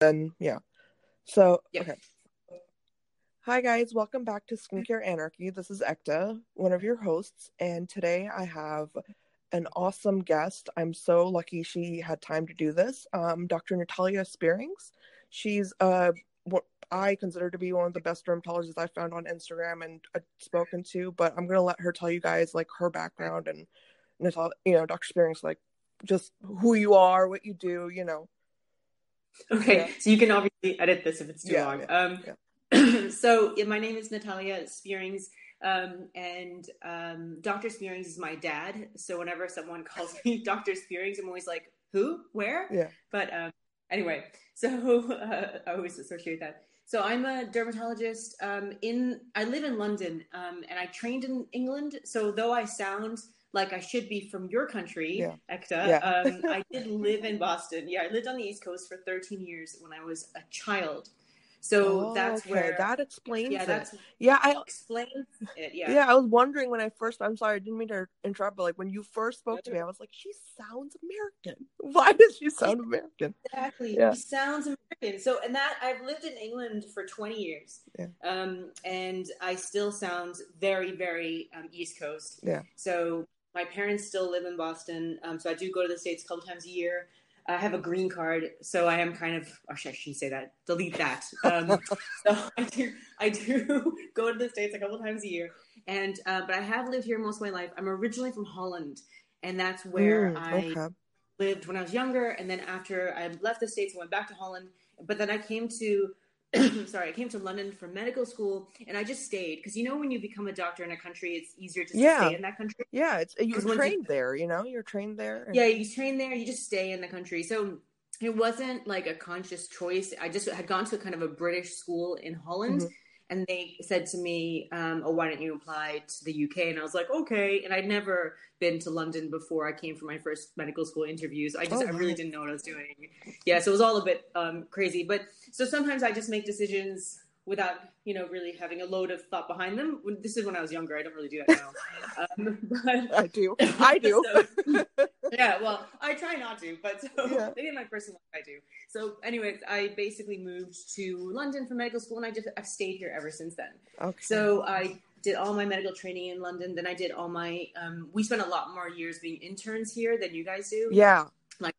then yeah. So okay. Hi guys, welcome back to Skincare Anarchy. This is Ekta, one of your hosts, and today I have an awesome guest. I'm so lucky she had time to do this. Um, Dr. Natalia Spierings. She's uh what I consider to be one of the best dermatologists I found on Instagram and uh, spoken to, but I'm gonna let her tell you guys like her background and Natalia, you know, Dr. Spierings, like just who you are, what you do, you know. Okay, Yeah. so you can obviously edit this if it's too Yeah, long. yeah, Um, so yeah, my name is Natalia Spierings, um, and um, Dr. Spierings is my dad. So whenever someone calls me Dr. Spierings, I'm always like, "Who? Where?" Yeah. But um, anyway, so uh, I always associate that. So I'm a dermatologist. Um, in I live in London, um, and I trained in England. So though I sound like I should be from your country, Yeah. Ekta, Yeah. um, I did live in Boston. Yeah, I lived on the East Coast for 13 years when I was a child. So Oh, that's okay. where that explains yeah, it. Yeah, I explains it. Yeah. yeah. I was wondering when I first. I'm sorry, I didn't mean to interrupt, but like when you first spoke to me, I was like, she sounds American. Why does she sound American? Exactly. Yeah. He sounds American. So, and that I've lived in England for 20 years. Yeah. Um, and I still sound very, very um, East Coast. Yeah. So my parents still live in Boston. Um, so I do go to the States a couple times a year. I have a green card, so I am kind of. Oh, I shouldn't say that. Delete that. Um, so I do. I do go to the States a couple times a year, and uh, but I have lived here most of my life. I'm originally from Holland, and that's where Mm, I okay. lived when I was younger, and then after I left the states, I went back to Holland. But then I came to, sorry, I came to London for medical school, and I just stayed because you know when you become a doctor in a country, it's easier just Yeah. to stay in that country. Yeah, it's you 'Cause were once you- trained there. You know, you're trained there. and- Yeah, you train there, you just stay in the country. So it wasn't like a conscious choice. I just had gone to kind of a British school in Holland. Mhm. And they said to me, um, "Oh, why don't you apply to the UK?" And I was like, "Okay." And I'd never been to London before. I came for my first medical school interviews. I just, Oh, I really didn't know what I was doing. Yeah, so it was all a bit um, crazy. But so sometimes I just make decisions without, you know, really having a load of thought behind them. When- This is when I was younger. I don't really do that now. um, but I do. I do. So- yeah, well, I try not to, but so Yeah. maybe in my personal life I do. So, anyways, I basically moved to London for medical school, and I just I've stayed here ever since then. Okay. So I did all my medical training in London. Then I did all my. Um, we spent a lot more years being interns here than you guys do. yeah. Like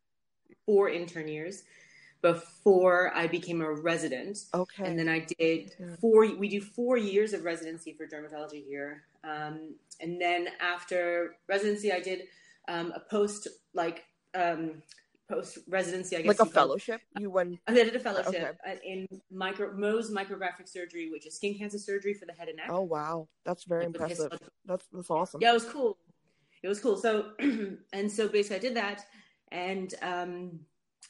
four intern years before I became a resident. Okay. And then I did four. We do four years of residency for dermatology here, um, and then after residency, I did um, a post like um, post residency. I guess like a you call fellowship. You went. I did a fellowship Okay. in micro Mohs micrographic surgery, which is skin cancer surgery for the head and neck. Oh wow, that's very Like impressive. That's that's awesome. Yeah, it was cool. It was cool. So, and so basically, I did that, and um,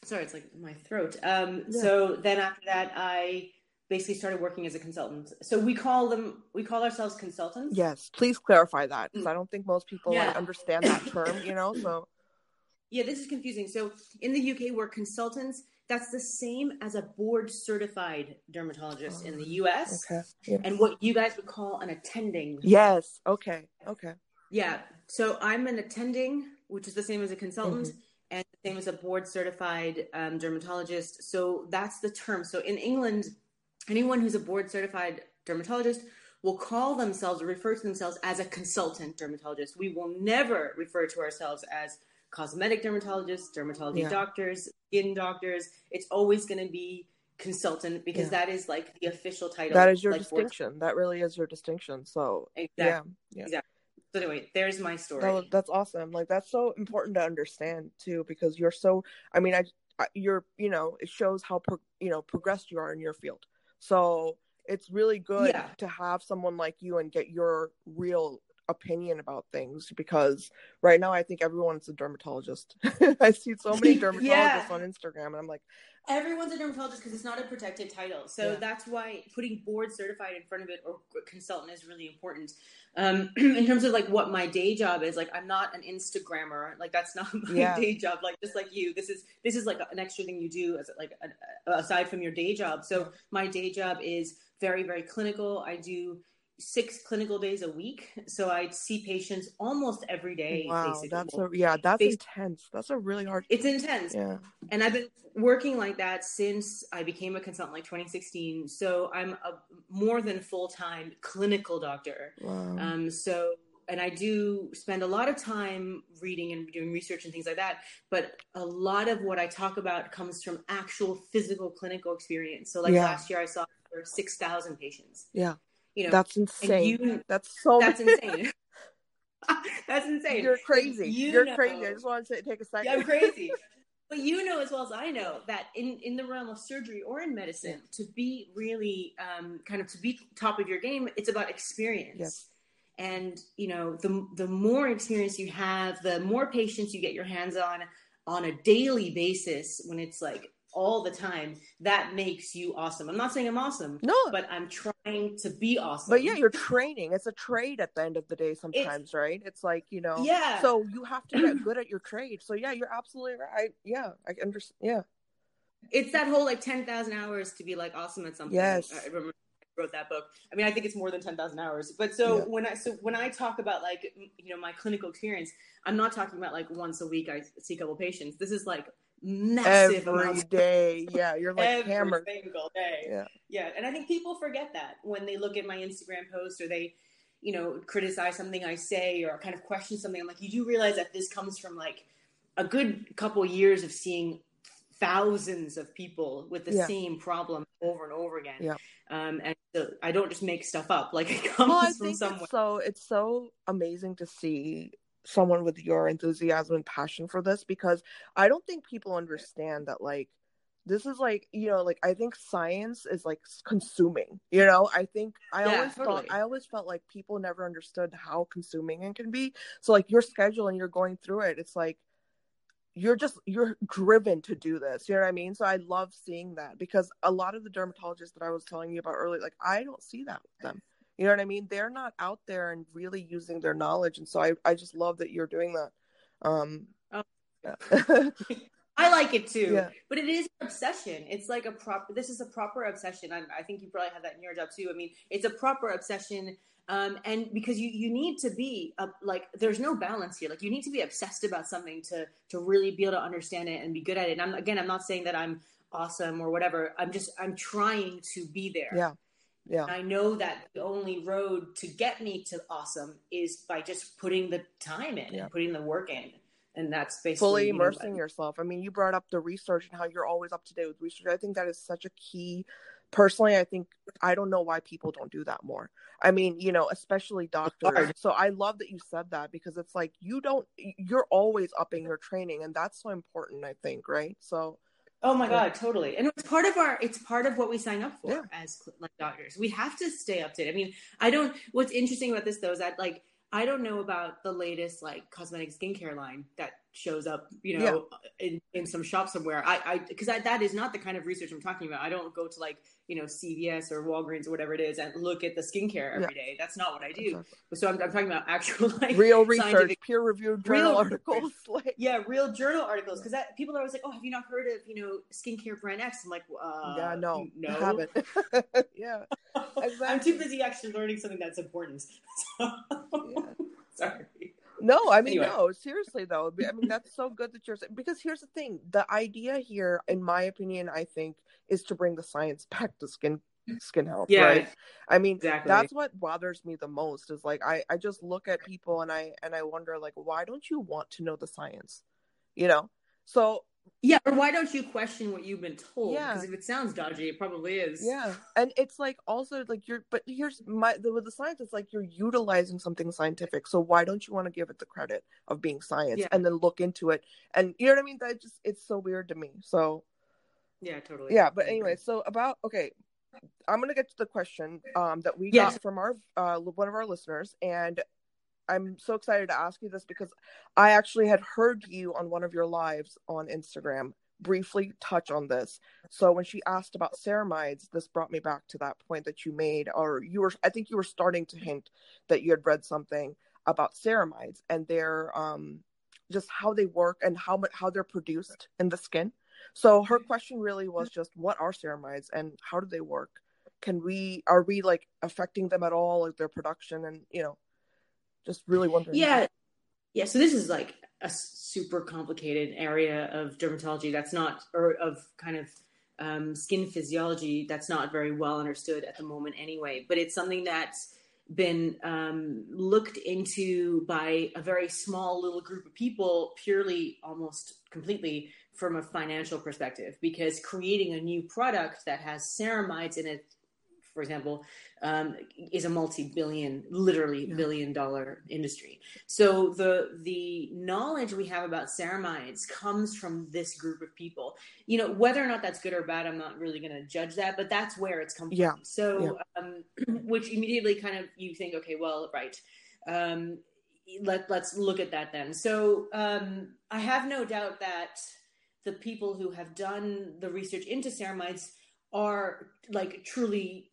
sorry, it's like my throat. Um, Yeah. so then after that, I basically started working as a consultant. So we call them, we call ourselves consultants. Yes, please clarify that because I don't think most people like Mm. Understand that term. You know, so Yeah, this is confusing. So in the UK, we're consultants. That's the same as a board certified dermatologist in the US, okay. Yeah. and what you guys would call an attending. Yes. Okay. Okay. Yeah. So I'm an attending, which is the same as a consultant, Mm-hmm. And the same as a board certified um, dermatologist. So that's the term. So in England, anyone who's a board certified dermatologist will call themselves or refer to themselves as a consultant dermatologist. We will never refer to ourselves as cosmetic dermatologists, dermatology Yeah. doctors, skin doctors. It's always going to be consultant because Yeah. that is like the official title. That is your like board- distinction. That really is your distinction. So Exactly. yeah, yeah. So anyway, there's my story. That that's awesome. Like that's so important to understand too, because you're so. I mean, I, I you're you know it shows how pro, you know progressed you are in your field. So it's really good Yeah. to have someone like you and get your real opinion about things because right now I think everyone's a dermatologist. I see so many dermatologists Yeah. on Instagram, and I'm like, Everyone's a dermatologist because it's not a protected title. So Yeah. that's why putting board certified in front of it or consultant is really important. Um, in terms of like what my day job is, like I'm not an Instagrammer. Like that's not my Yeah. day job. Like just like you, this is this is like an extra thing you do as like a, aside from your day job. So my day job is very very clinical. I do six clinical days a week, so I see patients almost every day. Wow, basically. that's a yeah, that's Bas- intense. That's a really hard. it's intense. Yeah, and I've been working like that since I became a consultant, like 2016. So I'm a more than full time clinical doctor. wow. Um, so, and I do spend a lot of time reading and doing research and things like that. But a lot of what I talk about comes from actual physical clinical experience. So, like Yeah. last year, I saw over 6,000 patients. yeah, You know, that's insane. you- that's so. that's insane. that's insane. You're crazy. You are crazy. I just wanted to take a second. Yeah, I'm crazy. but you know as well as I know that in, in the realm of surgery or in medicine, to be really um, kind of to be top of your game, it's about experience. Yes. And you know, the the more experience you have, the more patients you get your hands on on a daily basis when it's like all the time, that makes you awesome. I'm not saying I'm awesome, no, but I'm trying to be awesome. But yeah, you're training. It's a trade at the end of the day sometimes, right? It's like, you know. Yeah. So you have to get good at your trade. So yeah, you're absolutely right. Yeah, I understand. Yeah. it's that whole like 10,000 hours to be like awesome at something. Yes. I remember I wrote that book. I mean, I think it's more than 10,000 hours. But so Yeah. when I so when I talk about like you know my clinical experience, I'm not talking about like once a week I see a couple patients. This is like massive Every day. Yeah, you're like every hammered. single day. Yeah. Yeah, and I think people forget that when they look at my Instagram post or they, you know, criticize something I say or kind of question something. I'm like, you do realize that this comes from like a good couple years of seeing thousands of people with the Yeah. same problem over and over again. Yeah. Um, and so I don't just make stuff up. Like it comes Well, from somewhere. it's so it's so amazing to see someone with your enthusiasm and passion for this because I don't think people understand that like this is like you know like I think science is like consuming you know? I think I Yeah, always totally. thought I always felt like people never understood how consuming it can be. So like your schedule and you're going through it it's like you're just you're driven to do this you know what i mean? So i love seeing that because a lot of the dermatologists that i was telling you about earlier like i don't see that with them you know what i mean they're not out there and really using their knowledge and so i, I just love that you're doing that um Oh. yeah. I like it too, Yeah. but it is an obsession. It's like a proper. This is a proper obsession. I, I think you probably have that in your job too. I mean, it's a proper obsession, um, and because you you need to be uh, like, there's no balance here. Like, you need to be obsessed about something to to really be able to understand it and be good at it. And I'm, again, I'm not saying that I'm awesome or whatever. I'm just I'm trying to be there. yeah yeah I know that the only road to get me to awesome is by just putting the time in Yeah. and putting the work in. And that's basically fully you know, immersing yourself. I mean, you brought up the research and how you're always up to date with research. I think that is such a key. Personally, I think I don't know why people don't do that more. I mean, you know, especially doctors. So I love that you said that because it's like you don't, you're always upping your training, and that's so important. I think, right? So Oh my god, totally. And it's part of our it's part of what we sign up for Yeah. as like doctors. We have to stay up to date. I mean, I don't what's interesting about this though is that like I don't know about the latest like cosmetic skincare line that shows up, you know, in, in some shop somewhere. I I because that is not the kind of research I'm talking about. I don't go to like, you know, CVS or Walgreens or whatever it is and look at the skincare every day. That's not what I do. So I'm, I'm talking about actual like real research, peer reviewed journal Real articles. Like, yeah, real journal articles because that people are always like, "Oh, have you not heard of you know skincare brand X?" I'm like, uh, yeah, no, no, I haven't. yeah, I'm too busy actually learning something that's important. So, yeah. sorry. No, I mean Anyway. no. Seriously though, I mean that's so good that you're because here's the thing: the idea here, in my opinion, I think, is to bring the science back to skin skin health. Yeah, right? I mean, exactly. that's what bothers me the most. Is like I I just look at people and I and I wonder like why don't you want to know the science? You know. So Yeah, or why don't you question what you've been told? Yeah. Because if it sounds dodgy, it probably is. yeah, and it's like also like you're but here's my the, with the science it's like you're utilizing something scientific. So why don't you want to give it the credit of being science Yeah. and then look into it and you know what I mean? That just it's so weird to me. So Yeah, totally. yeah but anyway so about okay i'm gonna get to the question um that we Yes. got from our uh one of our listeners and i'm so excited to ask you this because i actually had heard you on one of your lives on instagram briefly touch on this. So when she asked about ceramides this brought me back to that point that you made or you were i think you were starting to hint that you had read something about ceramides and their um just how they work and how much how they're produced in the skin. So her question really was just what are ceramides and how do they work? can we are we like affecting them at all like their production and you know just really wondering. Yeah. Yeah so this is like a super complicated area of dermatology that's not or of kind of um, skin physiology that's not very well understood at the moment anyway but it's something that's been um, looked into by a very small little group of people purely almost completely from a financial perspective because creating a new product that has ceramides in it for example, um, is a multi-billion, literally yeah. billion-dollar industry. So the the knowledge we have about ceramides comes from this group of people. You know, whether or not that's good or bad, I'm not really going to judge that, but that's where it's come yeah. from. So, yeah. um, which immediately kind of you think, okay, well, right. Um, let let's look at that then. So um, I have no doubt that the people who have done the research into ceramides are like truly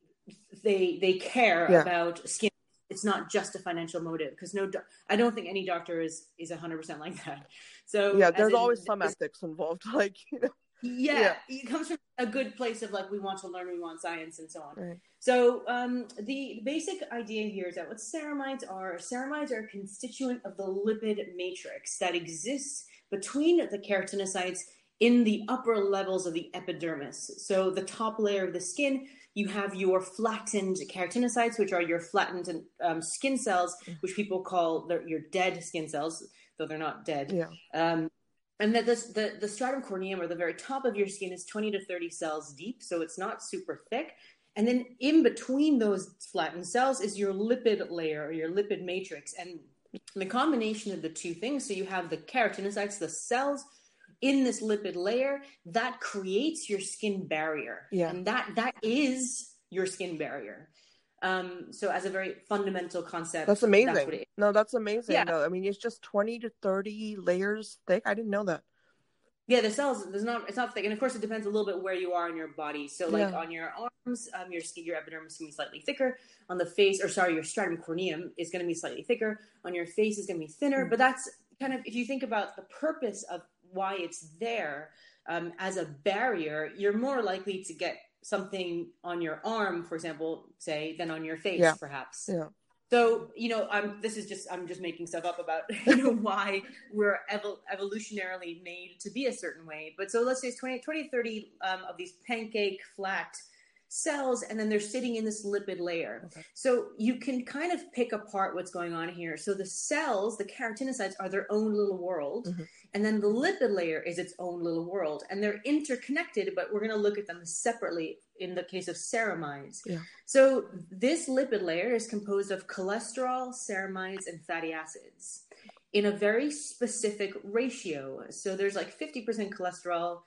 they they care yeah. about skin. It's not just a financial motive because no i don't think any doctor is is 100% like that. So yeah there's always some ethics involved like you know. Yeah, yeah, it comes from a good place of like we want to learn we want science and so on. Right. so um, the basic idea here is that what ceramides are ceramides are a constituent of the lipid matrix that exists between the keratinocytes in the upper levels of the epidermis. So the top layer of the skin you have your flattened keratinocytes, which are your flattened um, skin cells, which people call your dead skin cells, though they're not dead. Yeah. Um, and that this, the, the stratum corneum, or the very top of your skin, is 20 to 30 cells deep, so it's not super thick. And then in between those flattened cells is your lipid layer or your lipid matrix. And the combination of the two things, so you have the keratinocytes, the cells in this lipid layer that creates your skin barrier. Yeah. and that that is your skin barrier. Um so as a very fundamental concept that's amazing. that's no that's amazing yeah. no i mean it's just 20 to 30 layers thick. I didn't know that. Yeah the cells there's not it's not thick. And of course it depends a little bit where you are in your body. So like yeah. on your arms um your skin your epidermis is going to be slightly thicker. On the face or sorry your stratum corneum is going to be slightly thicker. On your face is going to be thinner. Mm. but that's kind of if you think about the purpose of why it's there um, as a barrier, you're more likely to get something on your arm, for example, say, than on your face, yeah. perhaps. Yeah. So you know, I'm. This is just I'm just making stuff up about you know why we're evol- evolutionarily made to be a certain way. But so let's say it's 20, 20 30 um, of these pancake flat cells and then they're sitting in this lipid layer. Okay. So you can kind of pick apart what's going on here. So the cells, the keratinocytes are their own little world. Mm-hmm. And then the lipid layer is its own little world. And they're interconnected, but we're going to look at them separately in the case of ceramides. Yeah. So this lipid layer is composed of cholesterol, ceramides, and fatty acids in a very specific ratio. So there's like 50% cholesterol,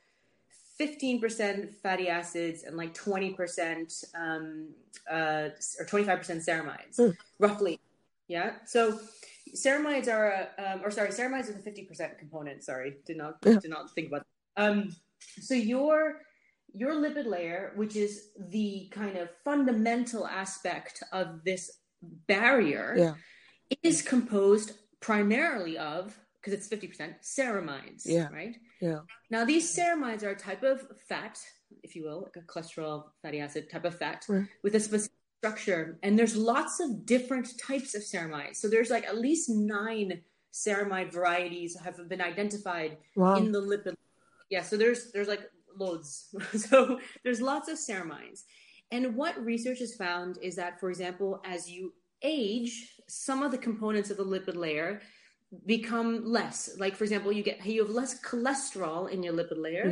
15% fatty acids and like 20% um, uh, or 25% ceramides, mm. roughly. Yeah. So ceramides are, a, um, or sorry, ceramides are the 50% component. Sorry, did not yeah. did not think about. That. Um, so your your lipid layer, which is the kind of fundamental aspect of this barrier, yeah. is composed primarily of because it's 50% ceramides, yeah. right? Yeah. Now, these ceramides are a type of fat, if you will, like a cholesterol fatty acid type of fat right. with a specific structure. And there's lots of different types of ceramides. So there's like at least nine ceramide varieties have been identified wow. in the lipid. Yeah, so there's there's like loads. so there's lots of ceramides. And what research has found is that, for example, as you age, some of the components of the lipid layer become less. Like for example, you get you have less cholesterol in your lipid layer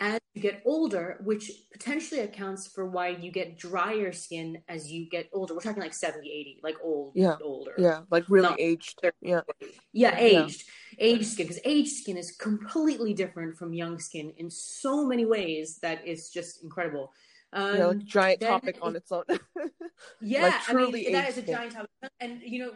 yeah. as you get older, which potentially accounts for why you get drier skin as you get older. We're talking like 70, 80, like old, yeah. older. Yeah, like really Not aged. Yeah. Yeah, aged. Yeah. Aged skin. Because aged skin is completely different from young skin in so many ways that it's just incredible. Um, yeah, like giant topic on its own. yeah, like I mean that is a giant topic, and you know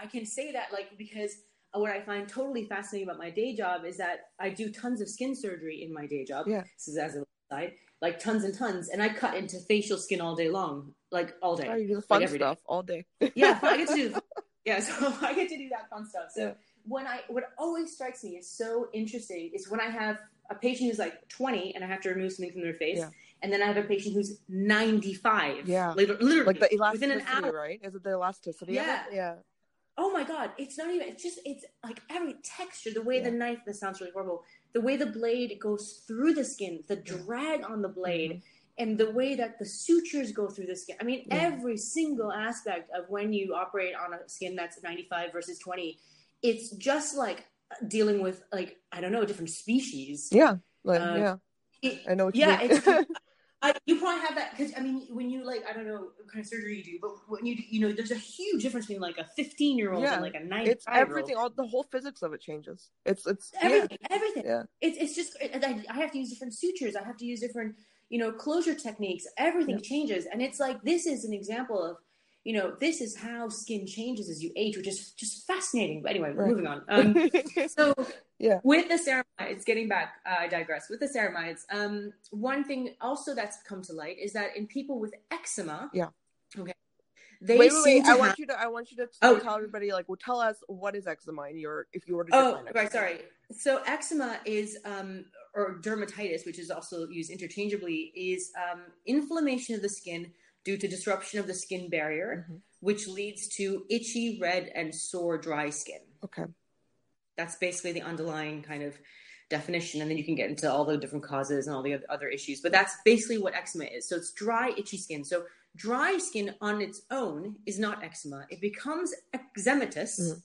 I can say that like because what I find totally fascinating about my day job is that I do tons of skin surgery in my day job. Yeah, this is as a side, like tons and tons, and I cut into facial skin all day long, like all day. Oh, you do the fun like stuff day. all day. yeah, I get to do. Yeah, so I get to do that fun stuff. So. Yeah when I what always strikes me is so interesting is when I have a patient who's like 20 and I have to remove something from their face. Yeah. And then I have a patient who's 95. Yeah. Literally, literally like the within an hour. right? Is it the elasticity? Yeah. yeah. Oh my god, it's not even. It's just it's like every texture, the way the knife. This sounds really horrible. The way the blade goes through the skin, the drag on the blade, and the way that the sutures go through the skin. I mean, Mm-hmm. Yeah. every single aspect of when you operate on a skin that's 95 versus 20, it's just like dealing with like I don't know, a different species. Yeah. Like, Uh, yeah. It- I know what yeah, you it's. I, you probably have that because I mean, when you like, I don't know what kind of surgery you do, but when you you know, there's a huge difference between like a 15 year old Yeah. and like a 95 it's everything. All the whole physics of it changes. It's it's Everything, everything. Yeah. It's it's just I, I have to use different sutures. I have to use different you know closure techniques. Everything changes, and it's like this is an example of you know this is how skin changes as you age, which is just fascinating. But anyway, Right. moving on. Um, so Yeah. with the ceramides getting back uh, i digress with the ceramides um, one thing also that's come to light is that in people with eczema Yeah. okay they wait, wait, wait. I have, want you to. I want you to Oh. tell everybody like, well, tell us what is eczema in your if you were to oh define it. right sorry so eczema is um, or dermatitis which is also used interchangeably is um, inflammation of the skin due to disruption of the skin barrier Mhm. which leads to itchy red and sore dry skin Okay. That's basically the underlying kind of definition and then you can get into all the different causes and all the other issues but that's basically what eczema is so it's dry itchy skin so dry skin on its own is not eczema it becomes eczematous Mhm.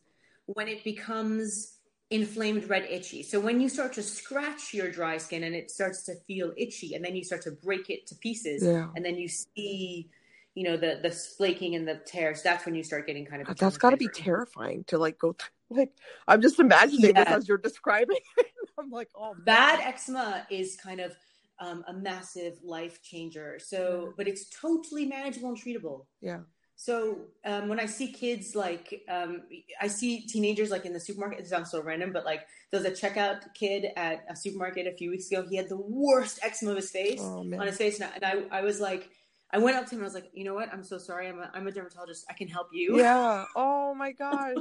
when it becomes inflamed red itchy so when you start to scratch your dry skin and it starts to feel itchy and then you start to break it to pieces Yeah. and then you see you know the the flaking and the tears that's when you start getting kind of That's got to be terrifying to like go. Through, like I'm just imagining this as you're describing. it. I'm like, oh, man. bad eczema is kind of um, a massive life changer. So, but it's totally manageable and treatable. Yeah. So um, when I see kids like um, I see teenagers like in the supermarket. It sounds so random, but like there was a checkout kid at a supermarket a few weeks ago. He had the worst eczema of his face Oh on his face, and I, and I, I was like, I went up to him. and I was like, you know what? I'm so sorry. I'm a, I'm a dermatologist. I can help you. Yeah. Oh my gosh.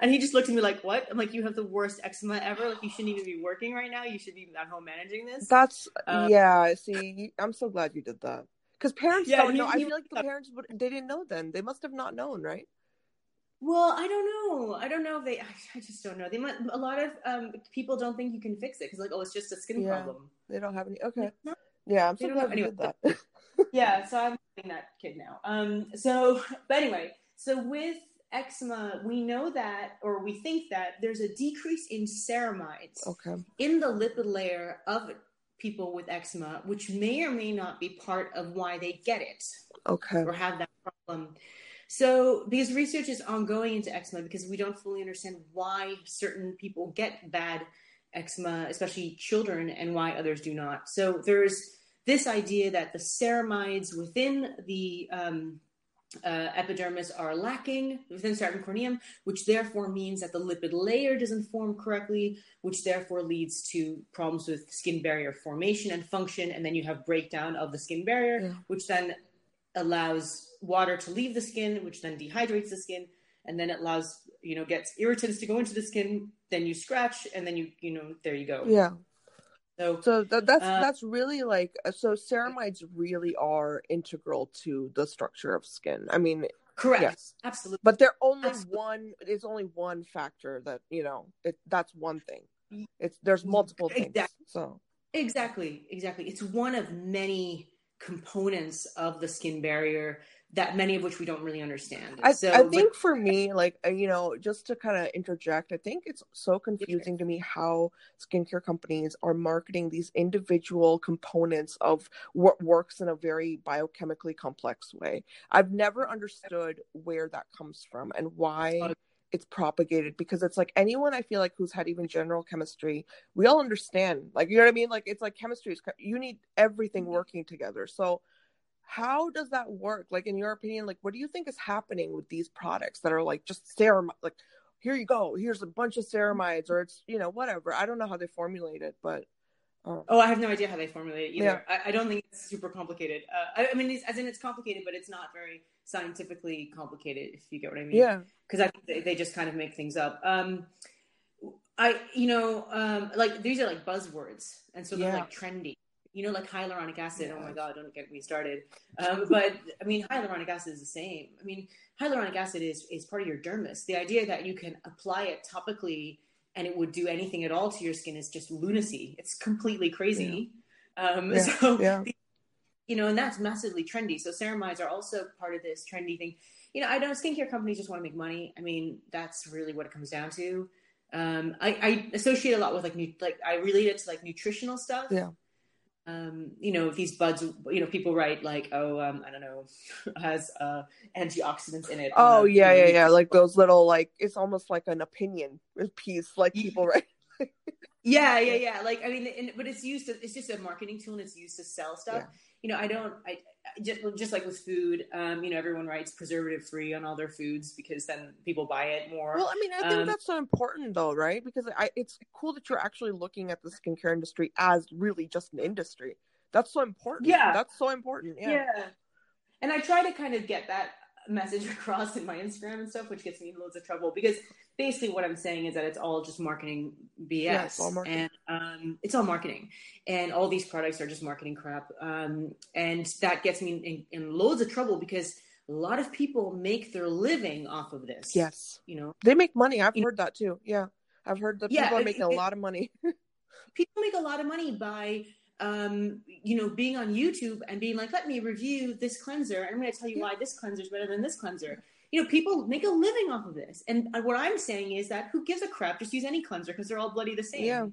And he just looked at me like, what? I'm like, you have the worst eczema ever. Like you shouldn't even be working right now. You should be at home managing this. That's Uh, yeah. See, I'm so glad you did that because parents Yeah, don't he- know. I feel like the parents would. They didn't know then. They must have not known, right? Well, I don't know. I don't know if they. I, I just don't know. They might. A lot of um, people don't think you can fix it because, like, oh, it's just a skin Yeah. problem. They don't have any. Okay. No. Yeah, I'm so don't know. glad you Anyway. did that. Yeah. So I'm that kid now. Um. So, but anyway, so with eczema, we know that, or we think that there's a decrease in ceramides okay. in the lipid layer of people with eczema, which may or may not be part of why they get it. Okay. or have that problem. So, because research is ongoing into eczema, because we don't fully understand why certain people get bad eczema, especially children, and why others do not. So, there's this idea that the ceramides within the um, uh, epidermis are lacking within stratum corneum, which therefore means that the lipid layer doesn't form correctly, which therefore leads to problems with skin barrier formation and function. And then you have breakdown of the skin barrier, Yeah. which then allows water to leave the skin, which then dehydrates the skin, and then it allows you know gets irritants to go into the skin. Then you scratch, and then you you know there you go. Yeah. So So that, that's Uh, that's really like uh, so ceramides really are integral to the structure of skin. I mean, correct, Yes. absolutely. but they're only Absolutely. one. It's only one factor that you know. It that's one thing. It's there's multiple things. Exactly. So Exactly, exactly. It's one of many components of the skin barrier that many of which we don't really understand. I, so, I but- think for me, like uh, you know, just to kind of interject, I think it's so confusing to me how skincare companies are marketing these individual components of what works in a very biochemically complex way. I've never understood where that comes from and why it's propagated because it's like anyone I feel like who's had even general chemistry, we all understand. Like you know what I mean? Like it's like chemistry is you need everything working together. So how does that work like in your opinion like what do you think is happening with these products that are like just ceramide like here you go here's a bunch of ceramides or it's you know whatever i don't know how they formulate it but um, Oh, I have no idea how they formulate it either. Yeah. I, I don't think it's super complicated. Uh, I, I mean, it's, as in it's complicated, but it's not very scientifically complicated, if you get what I mean. yeah Because I think they, they just kind of make things up. Um, I, you know, um, like these are like buzzwords, and so they're Yeah. like trendy. You know, like hyaluronic acid. Oh my god, don't get me started. Um, but I mean, hyaluronic acid is the same. I mean, hyaluronic acid is is part of your dermis. The idea that you can apply it topically and it would do anything at all to your skin is just lunacy. It's completely crazy. Um, Yeah, So yeah. you know, and that's massively trendy. So ceramides are also part of this trendy thing. You know, I know skincare companies just want to make money. I mean, that's really what it comes down to. Um, I, I associate a lot with like, nu- like I relate it to like nutritional stuff. Yeah. Um, you know, these buds, you know, people write like, oh, um, I don't know, has uh, antioxidants in it. Oh yeah, yeah, yeah. Like those little like it's almost like an opinion piece, like people write. Yeah, yeah, yeah. Like I mean, and, but it's used to it's just a marketing tool and it's used to sell stuff. Yeah. You know, I don't. I just just like with food. Um, you know, everyone writes preservative free on all their foods because then people buy it more. Well, I mean, I think Um, that's so important though, right? Because I, it's cool that you're actually looking at the skincare industry as really just an industry. That's so important. Yeah. that's so important. Yeah, yeah. And I try to kind of get that message across in my Instagram and stuff, which gets me in loads of trouble because basically what I'm saying is that it's all just marketing BS. Yeah, it's all marketing. And um, it's all marketing. And all these products are just marketing crap. Um, and that gets me in, in loads of trouble because a lot of people make their living off of this. Yes, You know, they make money. I've You- heard that too. Yeah, I've heard that Yeah, people are it- making a lot of money. people make a lot of money by um, you know being on youtube and being like let me review this cleanser i'm going to tell you Yeah. why this cleanser is better than this cleanser you know people make a living off of this and what i'm saying is that who gives a crap just use any cleanser because they're all bloody the same Yeah.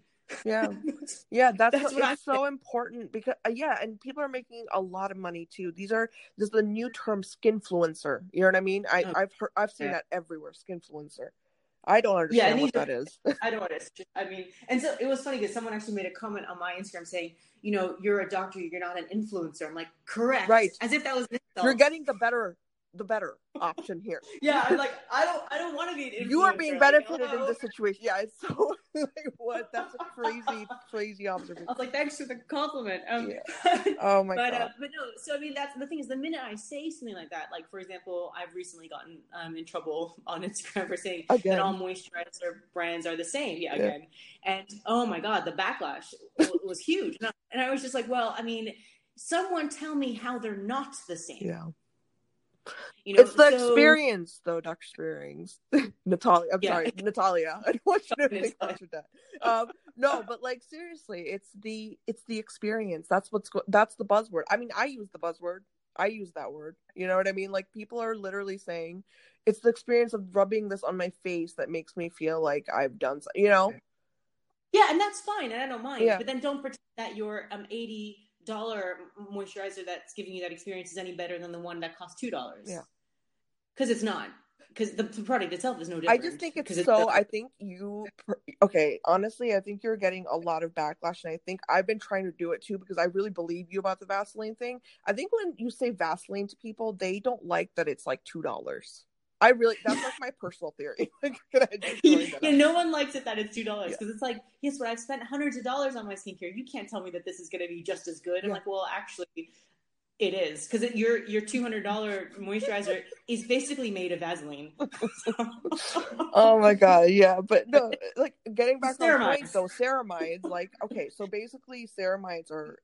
Yeah, yeah, that's, That's so, it's so important because uh, yeah, and people are making a lot of money too. These are this is the new term skinfluencer. You know what I mean? I Oh, I've heard I've seen yeah. that everywhere. Skinfluencer. I don't understand and what that is. i don't understand i mean and so it was funny because someone actually made a comment on my instagram saying you know you're a doctor you're not an influencer i'm like correct Right. as if that was. You're getting the better the better option here. yeah i'm like i don't i don't want to be You are being Like, benefited in this situation. Yeah, it's so like what? That's a crazy, crazy observation. I was like, thanks for the compliment. Um, Oh my but god. uh, but no. So I mean, that's the thing is the minute I say something like that, like for example, I've recently gotten um, in trouble on Instagram for saying Again. that all moisturizer brands are the same. Yeah, Yeah. again. And oh my god, the backlash was huge. And I, and I was just like, well, I mean, someone tell me how they're not the same. yeah. You know, it's the so- experience, though, Dr. Spierings. Natalia, I'm Yeah. sorry, Natalia. I don't want you to think sorry. much of that. Um, no, but like seriously, it's the it's the experience. That's what's go- that's the buzzword. I mean, I use the buzzword. I use that word. You know what I mean? Like people are literally saying it's the experience of rubbing this on my face that makes me feel like I've done. So, you know? Yeah, and that's fine, and I don't mind. Yeah. But then don't pretend that your um eighty dollar moisturizer that's giving you that experience is any better than the one that costs two dollars. Yeah. because it's not. Because the, the product itself is no different. I just think it's so. I think you. Okay, honestly, I think you're getting a lot of backlash, and I think I've been trying to do it too because I really believe you about the Vaseline thing. I think when you say Vaseline to people, they don't like that it's like two dollars. I really that's like my personal theory. Like, can I just yeah, join that up? no one likes it that it's two dollars Yeah. because it's like yes, but I've spent hundreds of dollars on my skincare. You can't tell me that this is going to be just as good. I'm Yeah. like, well, actually, it is because your your two hundred dollar moisturizer is basically made of Vaseline. oh my god, yeah, but no, like getting back on point Ceramides. though, ceramides, like okay, so basically ceramides are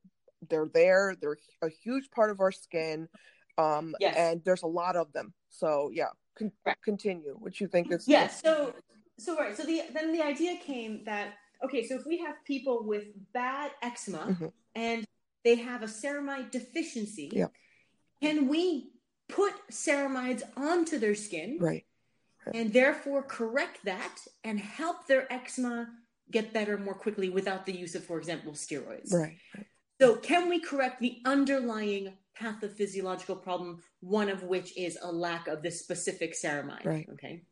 they're there, they're a huge part of our skin, um, Yes. and there's a lot of them. So yeah, con- continue. What you think is Yeah. So so right. So the then the idea came that okay, so if we have people with bad eczema Mhm. and they have a ceramide deficiency, Yeah. can we put ceramides onto their skin right, and therefore correct that and help their eczema get better more quickly without the use of, for example, steroids? right. So, can we correct the underlying pathophysiological problem, one of which is a lack of this specific ceramide? Right. Okay.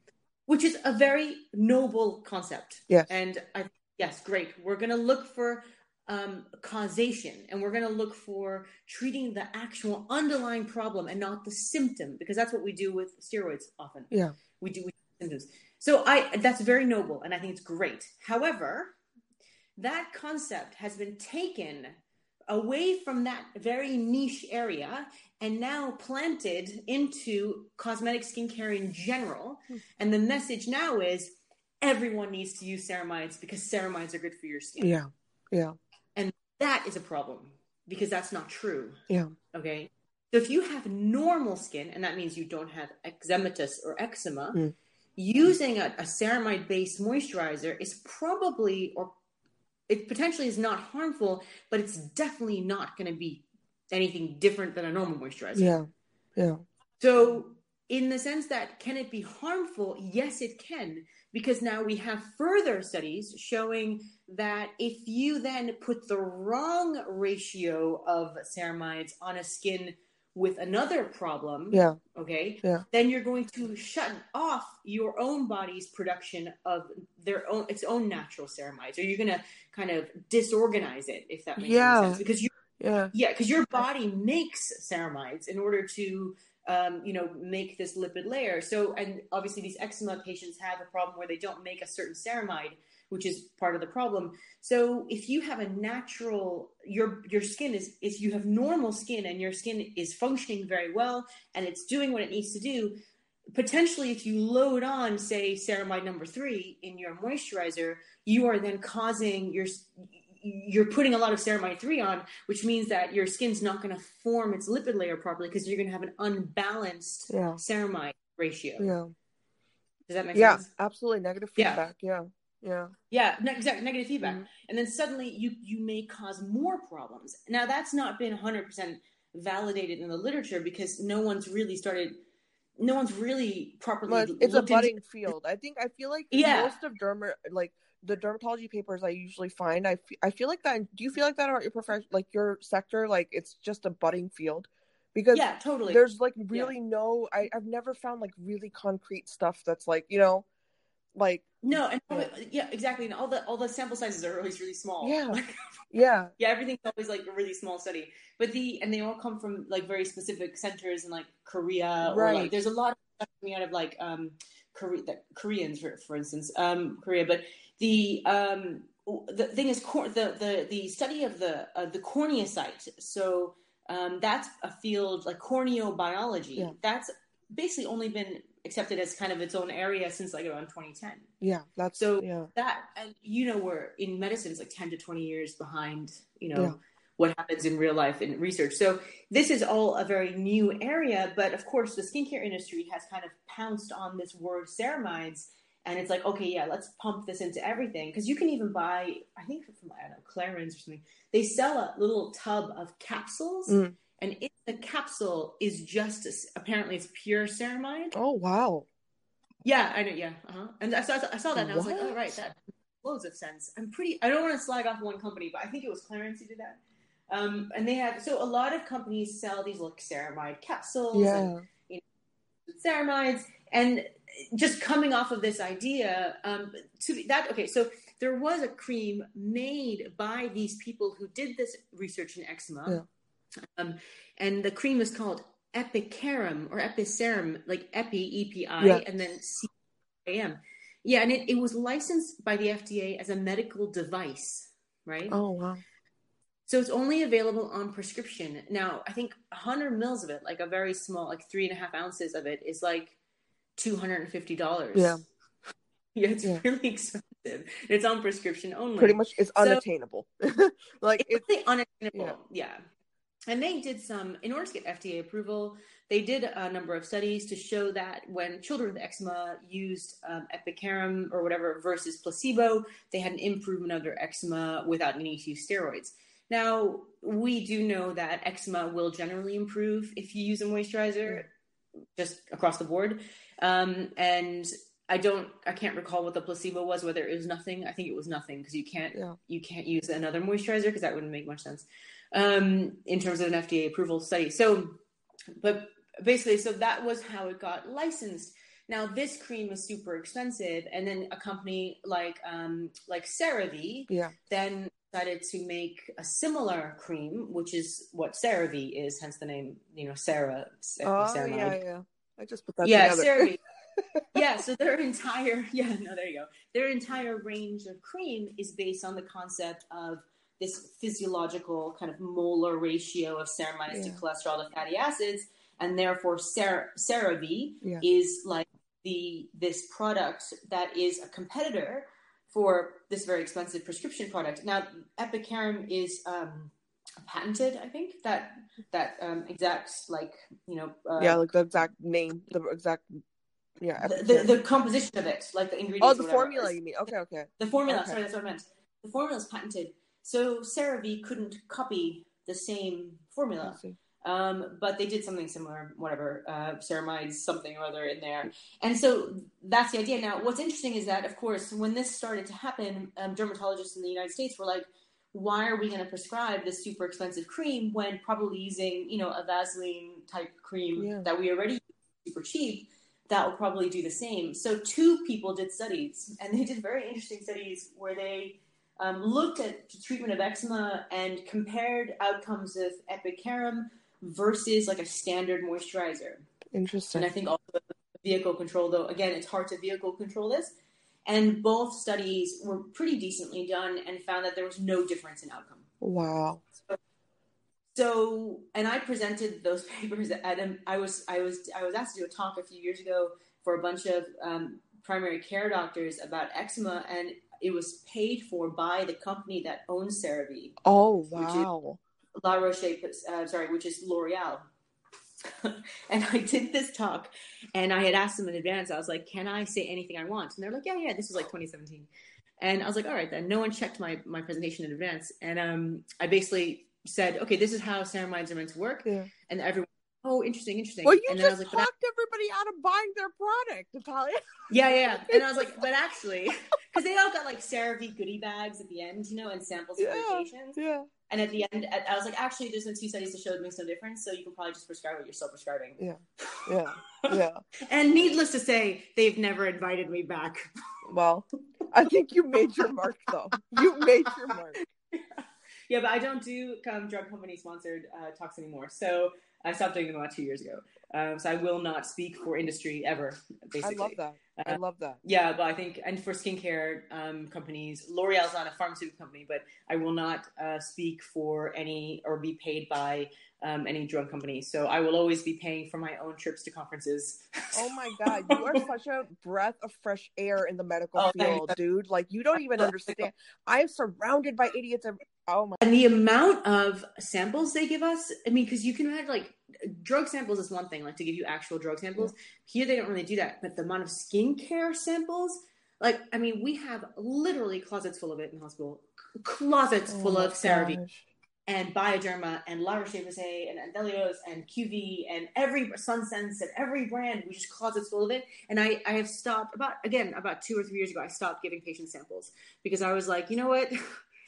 Which is a very noble concept. Yes. And I, yes, great. We're going to look for um, causation and we're going to look for treating the actual underlying problem and not the symptom, because that's what we do with steroids often. Yeah. We do with symptoms. So I that's very noble and I think it's great. However, that concept has been taken away from that very niche area and now planted into cosmetic skincare in general. Hmm. And the message now is everyone needs to use ceramides because ceramides are good for your skin. Yeah. Yeah. And that is a problem because that's not true. Yeah. Okay. So if you have normal skin, and that means you don't have eczematous or eczema, Mm. using a, a ceramide based moisturizer is probably, or it potentially is not harmful, but it's definitely not going to be anything different than a normal moisturizer. Yeah. Yeah. So, in the sense that can it be harmful? Yes, it can, because now we have further studies showing that if you then put the wrong ratio of ceramides on a skin with another problem, Yeah. okay, Yeah. then you're going to shut off your own body's production of their own its own natural ceramides, or you're going to kind of disorganize it, if that makes Yeah. sense, because you Yeah. yeah, because your body makes ceramides in order to, um, you know, make this lipid layer. So, and obviously, these eczema patients have a problem where they don't make a certain ceramide, which is part of the problem. So, if you have a natural, your your skin is if you have normal skin and your skin is functioning very well and it's doing what it needs to do. Potentially, if you load on, say, ceramide number three in your moisturizer, you are then causing your you're putting a lot of ceramide 3 on which means that your skin's not going to form its lipid layer properly because you're going to have an unbalanced Yeah. ceramide ratio Yeah. does that make Yeah. sense Yeah, Absolutely. Negative feedback. Yeah. Yeah. Yeah. Ne- exactly negative feedback. Mhm. and then suddenly you you may cause more problems. Now that's not been 100% validated in the literature because no one's really started no one's really properly But it's a looked into- budding field. I think I feel like Yeah. most of derma like the dermatology papers I usually find I I feel like that do you feel like that about your profession like your sector? Like it's just a budding field? Because yeah totally. there's like really no I I've never found like really concrete stuff that's like you know like no and Yeah. yeah exactly and all the all the sample sizes are always really small Yeah. Like, yeah yeah everything's always like a really small study but the and they all come from like very specific centers in like korea or Right. like there's a lot of stuff coming out of like um Korea, the koreans for, for instance um korea but the um the thing is cor- the the the study of the uh, the corneocyte so um that's a field like corneobiology Yeah. that's basically only been accepted as kind of its own area since like around 2010 yeah that's So- yeah that and you know we're in medicine it's like 10 to 20 years behind you know Yeah. what happens in real life in research so this is all a very new area but of course the skincare industry has kind of pounced on this word ceramides and it's like okay yeah let's pump this into everything because you can even buy i think from i don't know clarins or something they sell a little tub of capsules Mm. and in the capsule is just apparently it's pure ceramide oh wow yeah, I know. Yeah, uh-huh. and I saw I saw that, and I was like, oh right, that loads of sense. I'm pretty. I don't want to slag off one company, but I think it was Clarins who did that. Um, and they have so a lot of companies sell these like ceramide capsules and yeah ceramides, and just coming off of this idea, um, to be, that okay, so there was a cream made by these people who did this research in eczema, um, and the cream is called Epicarum or Epicerum, like Epi E P I, Yeah. and then C A M. Yeah, and it, it was licensed by the FDA as a medical device, right? oh wow So it's only available on prescription. Now, I think 100 mils of it, like a very small, like three and a half ounces of it, is like $250. Yeah. Yeah, it's Yeah. really expensive. It's on prescription only. pretty much it's unattainable like it's it's unattainable. Yeah. And they did some, in order to get FDA approval, they did a number of studies to show that when children with eczema used um, EpiCeram or whatever versus placebo, they had an improvement of their eczema without needing to use steroids. Now, we do know that eczema will generally improve if you use a moisturizer just across the board. Um, and I don't, I can't recall what the placebo was, whether it was nothing. I think it was nothing because you can't, Yeah. you can't use another moisturizer because that wouldn't make much sense um, in terms of an FDA approval study. So, but basically, so that was how it got licensed. Now, this cream was super expensive, and then a company like um, like CeraVe yeah then decided to make a similar cream, which is what CeraVe is, hence the name, you know, Sarah. oh ceramide yeah yeah i just put that yeah, together CeraVe. yeah, so their entire yeah, no, there you go. Their entire range of cream is based on the concept of this physiological kind of molar ratio of ceramides to cholesterol to fatty acids, and therefore Cer- CeraVe Yeah. is like the this product that is a competitor for this very expensive prescription product. Now, EpiCeram is um, patented, I think that that um, exact like you know uh, yeah, like the exact name, the exact yeah, the, the, the, composition of it, like the ingredients. Oh, the formula. You mean? Okay, okay. The formula. Okay. Sorry, that's what I meant. The formula is patented, so CeraVe couldn't copy the same formula. Um, but they did something similar, whatever, uh, ceramides, something or other in there. And so that's the idea. Now, what's interesting is that, of course, when this started to happen, um, dermatologists in the United States were like, why are we going to prescribe this super expensive cream when probably using, you know, a Vaseline type cream yeah. that we already use super cheap, that will probably do the same. So two people did studies, and they did very interesting studies where they um, looked at the treatment of eczema and compared outcomes of EpiCeram versus like a standard moisturizer. Interesting. And I think also vehicle control, though, again, it's hard to vehicle control this. And both studies were pretty decently done and found that there was no difference in outcome. Wow. So, so and I presented those papers at I was I was I was asked to do a talk a few years ago for a bunch of um, primary care doctors about eczema, and it was paid for by the company that owns CeraVe. Oh wow! La Roche, uh, sorry, which is L'Oreal. and I did this talk, and I had asked them in advance. I was like, "Can I say anything I want?" And they're like, "Yeah, yeah." This was like 2017, and I was like, "All right, then." No one checked my my presentation in advance, and um, I basically said, "Okay, this is how ceramides are meant to work," yeah. and everyone. Oh, interesting, interesting. Well, you and just like, talked everybody out of buying their product, Natalia. Yeah, yeah. And I was like, but actually, because they all got like CeraVe goodie bags at the end, you know, and samples of yeah, Yeah. And at the end, I was like, actually, there's been two studies that showed it makes no difference, so you can probably just prescribe what you're still prescribing. Yeah, yeah, yeah. and needless to say, they've never invited me back. well, I think you made your mark, though. You made your mark. Yeah, but I don't do um, drug company sponsored uh, talks anymore. So I stopped doing them about two years ago. Um, so I will not speak for industry ever. Basically, I love that. I uh, love that. Yeah, but I think, and for skincare um, companies, L'Oreal's not a pharmaceutical company, but I will not uh, speak for any or be paid by um, any drug company. So I will always be paying for my own trips to conferences. oh my god, you are such a breath of fresh air in the medical oh, field, dude. Like you don't even understand. I am surrounded by idiots. Oh my. And the amount of samples they give us, I mean, because you can imagine like drug samples is one thing, like to give you actual drug samples. Here they don't really do that, but the amount of skincare samples, like I mean, we have literally closets full of it in hospital, closets oh full of CeraVe and Bioderma and La Roche-Posay and Anthelios and QV and every Sunsense and every brand, we just closets full of it. And I, I have stopped about again about two or three years ago. I stopped giving patient samples because I was like, you know what,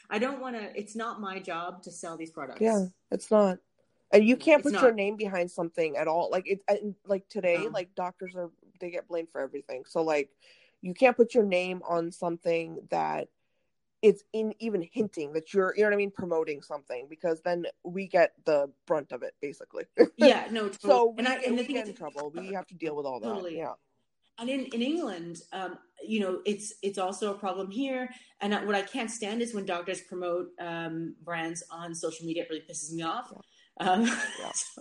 I don't want to. It's not my job to sell these products. Yeah, it's not. And you can't put your name behind something at all. Like it, like today, no. like doctors are they get blamed for everything. So like, you can't put your name on something that it's in even hinting that you're you know what I mean promoting something because then we get the brunt of it basically. Yeah, no. Totally. so we, and I and we get in trouble. We have to deal with all that. Totally. Yeah. And in, in England, um, you know, it's it's also a problem here. And what I can't stand is when doctors promote um, brands on social media. It really pisses me off. Yeah. Um, because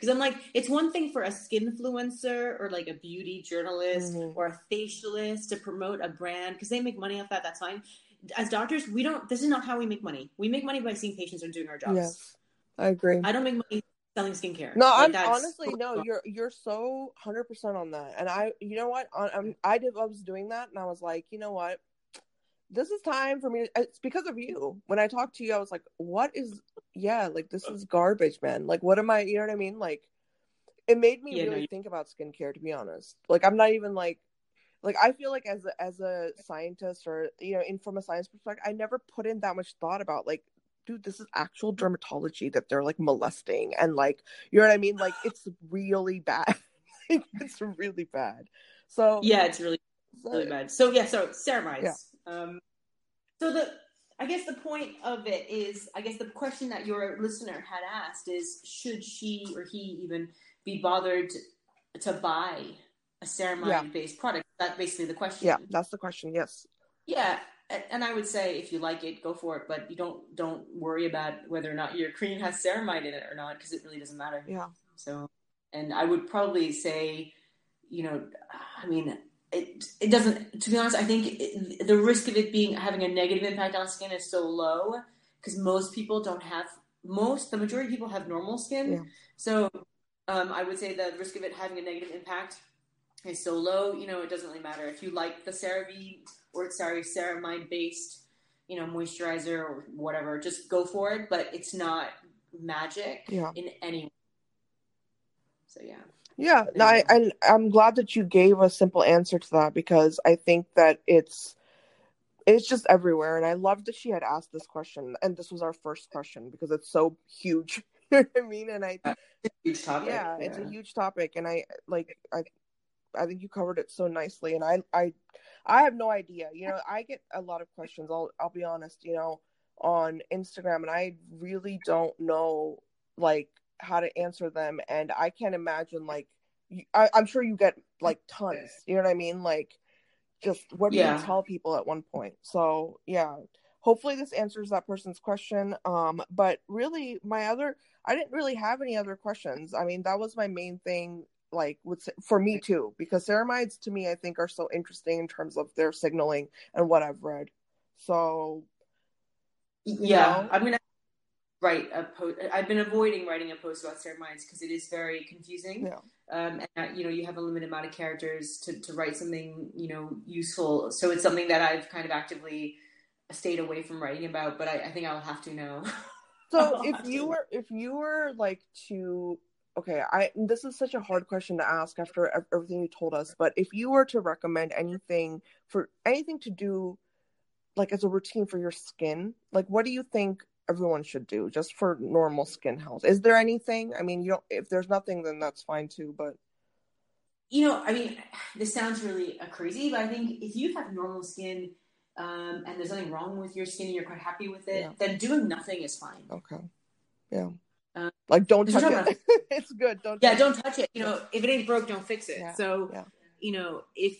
so, I'm like, it's one thing for a skin influencer or like a beauty journalist mm-hmm. or a facialist to promote a brand because they make money off that. That's fine as doctors, we don't. This is not how we make money. We make money by seeing patients and doing our jobs. Yes, I agree. I don't make money selling skincare. No, like I'm honestly no. You're you're so hundred percent on that. And I, you know what? I'm, I did. I was doing that, and I was like, you know what? This is time for me. To, it's because of you. When I talked to you, I was like, what is? Yeah, like this is garbage, man. Like, what am I? You know what I mean? Like, it made me yeah, really no, think about skincare. To be honest, like, I'm not even like like i feel like as a, as a scientist or you know in from a science perspective i never put in that much thought about like dude this is actual dermatology that they're like molesting and like you know what i mean like it's really bad it's really bad so yeah it's really really bad so yeah so ceramides yeah. um so the I guess the point of it is, I guess the question that your listener had asked is, should she or he even be bothered to buy a ceramide based product? That's basically the question. Yeah, that's the question. Yes. Yeah, and I would say if you like it, go for it. But you don't don't worry about whether or not your cream has ceramide in it or not because it really doesn't matter. Yeah. So, and I would probably say you know, I mean, it it doesn't. To be honest, I think it, the risk of it being having a negative impact on skin is so low because most people don't have most the majority of people have normal skin. Yeah. So um, I would say the risk of it having a negative impact is so low. You know, it doesn't really matter if you like the CeraVe or sorry ceramide based, you know, moisturizer or whatever. Just go for it, but it's not magic Yeah. in any. way. So yeah. Yeah, no, I, and I'm glad that you gave a simple answer to that because I think that it's it's just everywhere, and I love that she had asked this question, and this was our first question because it's so huge. you know what I mean? And I, Huge topic. yeah, it's a huge topic, and I like I, I think you covered it so nicely, and I, I, I have no idea. You know, I get a lot of questions. I'll, I'll be honest. You know, on Instagram, and I really don't know like how to answer them and i can't imagine like you, I, i'm sure you get like tons you know what i mean like just what do Yeah. you tell people at one point so yeah hopefully this answers that person's question um but really my other i didn't really have any other questions i mean that was my main thing like with for me too because ceramides to me i think are so interesting in terms of their signaling and what i've read so Yeah, know? I'm gonna write a post. I've been avoiding writing a post about ceramides because it is very confusing. Yeah. Um, and uh, you know, you have a limited amount of characters to, to write something you know useful. So it's something that I've kind of actively stayed away from writing about. But I, I think I'll have to know So if you were if you were like to okay, I this is such a hard question to ask after everything you told us, but if you were to recommend anything for anything to do like as a routine for your skin, like what do you think everyone should do just for normal skin health? Is there anything? I mean, you don't if there's nothing then that's fine too, but you know, I mean, this sounds really uh, crazy, but I think if you have normal skin um, and there's nothing wrong with your skin and you're quite happy with it, Yeah. then doing nothing is fine. okay. Yeah. Like don't touch it. it's good. Don't Yeah, touch don't touch it. You know, if it ain't broke, don't fix it. Yeah, So, yeah. you know, if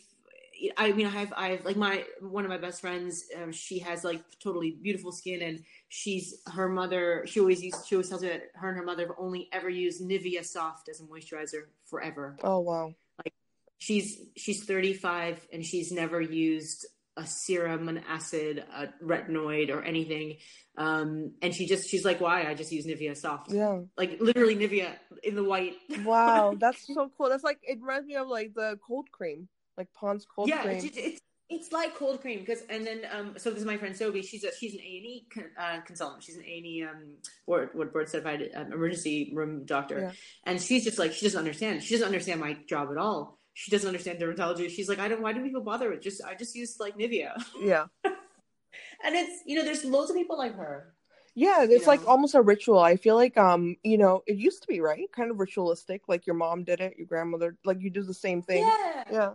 I mean, I have, I have like my one of my best friends. Um, she has like totally beautiful skin, and she's her mother. She always used. She always tells me that her and her mother have only ever used Nivea Soft as a moisturizer forever. Oh wow. Like she's she's 35 and she's never used a serum, an acid, a retinoid, or anything. Um, and she just she's like, why? I just use Nivea Soft. Yeah. Like literally Nivea in the white. Wow, that's so cool. That's like it reminds me of like the cold cream, like Pond's cold yeah, cream. it's, it's it's like cold cream because and then um so this is my friend Sophie. She's a she's an A and E uh, consultant. She's an A and E um board what board certified um, emergency room doctor, Yeah. and she's just like she doesn't understand. She doesn't understand my job at all. She doesn't understand dermatology. She's like, I don't. Why do people bother with just? I just use like Nivea, Yeah. and it's you know there's loads of people like her. Yeah, it's You like almost a ritual. I feel like um, you know, it used to be, right? Kind of ritualistic. Like your mom did it, your grandmother like you do the same thing. Yeah. Yeah.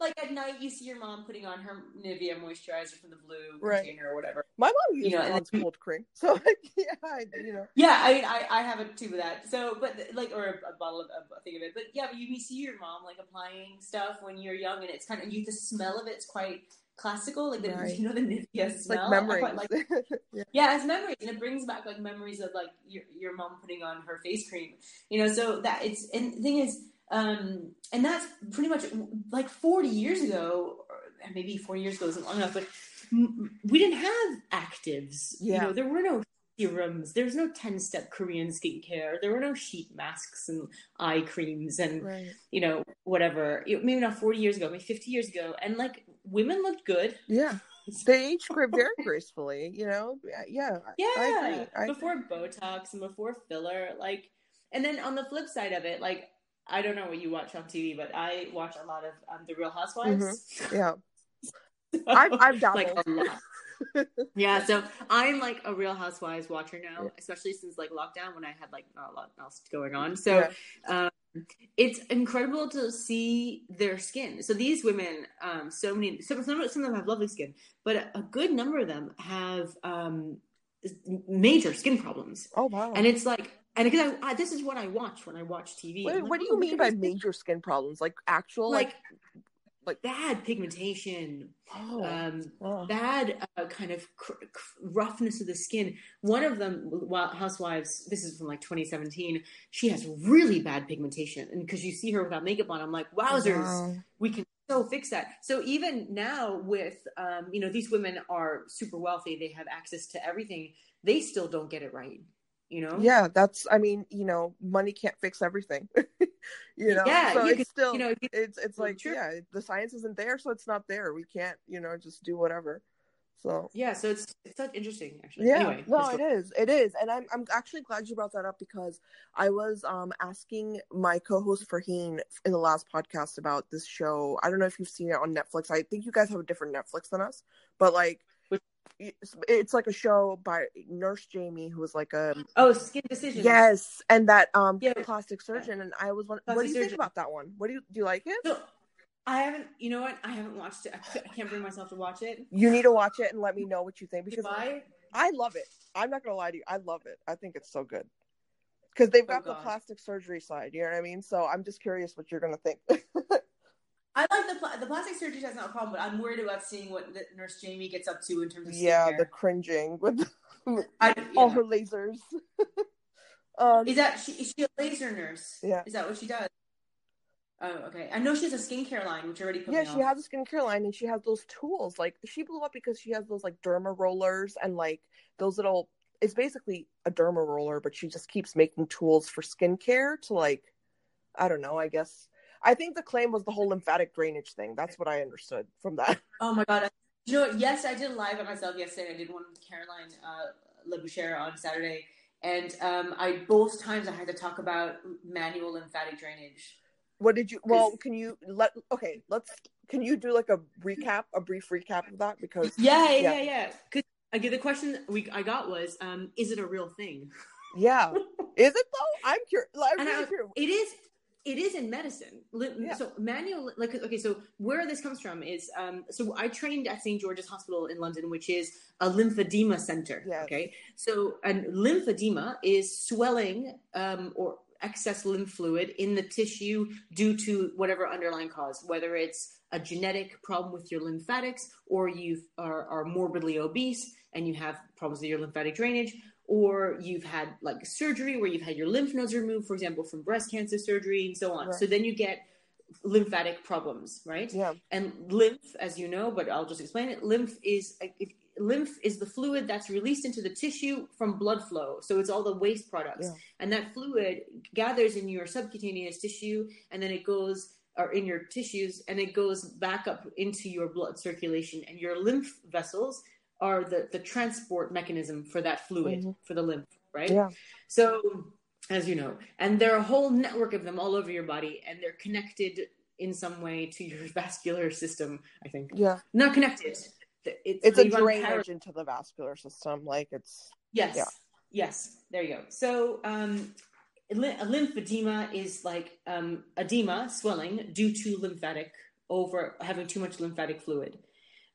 Like at night, you see your mom putting on her Nivea moisturizer from the blue Right. container or whatever. My mom uses You know, cold cream. So like, yeah, I, you know. Yeah, I mean, I, I have a tube of that. So, but like, or a, a bottle of a thing of it. But yeah, but you see your mom like applying stuff when you're young, and it's kind of you. The smell of it's quite classical, like the Right. you know the Nivea It's smell. like memories. quite like yeah. yeah, it's memories, and it brings back like memories of like your your mom putting on her face cream. You know, so that it's and the thing is, um, and that's pretty much like forty years ago, or maybe forty years ago isn't long enough, but we didn't have actives. You know, there were no serums. There was no ten step Korean skincare. There were no sheet masks and eye creams and Right. you know whatever. It- Maybe not forty years ago, maybe fifty years ago, and like women looked good. Yeah. They age very gracefully, you know? Yeah, yeah. I- Yeah, I. I before Botox and before filler, like, and then on the flip side of it, like, I don't know what you watch on TV, but I watch a lot of um, The Real Housewives. yeah. I've I've like a lot. yeah, so I'm like a Real Housewives watcher now, Yeah. especially since like lockdown when I had like not a lot else going on. So um, it's incredible to see their skin. So these women, um, so many, some, some of them have lovely skin, but a, a good number of them have um, major skin problems. Oh wow. And it's like, and because I, I, this is what I watch when I watch TV. Wait, like, what do oh, you look mean by major skin problems? Like actual like, Like, like bad pigmentation, Oh, um, oh. bad uh, kind of cr- cr- roughness of the skin. One of them, Housewives, this is from like 2017. She has really bad pigmentation, and because you see her without makeup on, I'm like, wowzers, Wow. we can so fix that. So even now, with um, you know, these women are super wealthy, they have access to everything. They still don't get it right. You know? Yeah, that's. I mean, you know, money can't fix everything. you know, Yeah, so you it's could- still, you know, it's it's like, True. yeah, the science isn't there, so it's not there. We can't, you know, just do whatever. So Yeah. So it's it's such interesting, actually. yeah, Anyway, no, it is, it is, and I'm I'm actually glad you brought that up because I was um asking my co-host Farheen in the last podcast about this show. I don't know if you've seen it on Netflix. I think you guys have a different Netflix than us, but like. It's, it's like a show by Nurse Jamie, who was like a Oh, skin decisions. Yes, and that um Yeah. plastic surgeon, and I was wondering, what do you think about that one? What do you do? You like it? So I haven't. You know what? I haven't watched it. I, can't bring myself to watch it. You need to watch it and let me know what you think because I I love it. I'm not gonna lie to you, I love it. I think it's so good because they've Oh, got the plastic surgery side. You know what I mean? So I'm just curious what you're gonna think. I like the pla- the plastic surgery that's not a problem, but I'm worried about seeing what the Nurse Jamie gets up to in terms of yeah, skincare. the cringing with I, all her lasers. um, Is that she? Is she a laser nurse? Yeah. Is that what she does? Oh, okay. I know she has a skincare line, which already put yeah, she off. has a skincare line and she has those tools. Like she blew up because she has those like derma rollers and like those little. It's basically a derma roller, but she just keeps making tools for skincare to like, I don't know. I guess I think the claim was the whole lymphatic drainage thing. That's what I understood from that. Oh my god! You know what? Yes, I did a live by myself yesterday. I did one with Caroline uh, Leboucher on Saturday, and um, I both times I had to talk about manual lymphatic drainage. What did you? Well, can you let? Okay, let's. Can you do like a recap, a brief recap of that? Because Yeah, yeah, Yeah. yeah. 'Cause, again, the question we I got was, um, is it a real thing? yeah, is it though? I'm curious. I'm really curious. It is. It is in medicine. Yeah. So manual, like, okay. So where this comes from is, um, so I trained at St George's Hospital in London, which is a lymphedema center. Yes. Okay. So and lymphedema is swelling um, or excess lymph fluid in the tissue due to whatever underlying cause, whether it's a genetic problem with your lymphatics, or you are, are morbidly obese and you have problems with your lymphatic drainage, or you've had like surgery where you've had your lymph nodes removed, for example, from breast cancer surgery and so on. Right. So then you get lymphatic problems, right? Yeah, And lymph, as you know, but I'll just explain it. Lymph is if, lymph is the fluid that's released into the tissue from blood flow. So it's all the waste products, Yeah. and that fluid gathers in your subcutaneous tissue, and then it goes or in your tissues, and it goes back up into your blood circulation. And your lymph vessels are the the transport mechanism for that fluid Mhm. for the lymph, right? yeah, So, as you know, and there are a whole network of them all over your body, and they're connected in some way to your vascular system. I think yeah. not connected. It's, It's a drainage into the vascular system. Like it's Yes. Yeah. Yes. There you go. So, um, ly- lymphedema is like um, edema, swelling due to lymphatic over having too much lymphatic fluid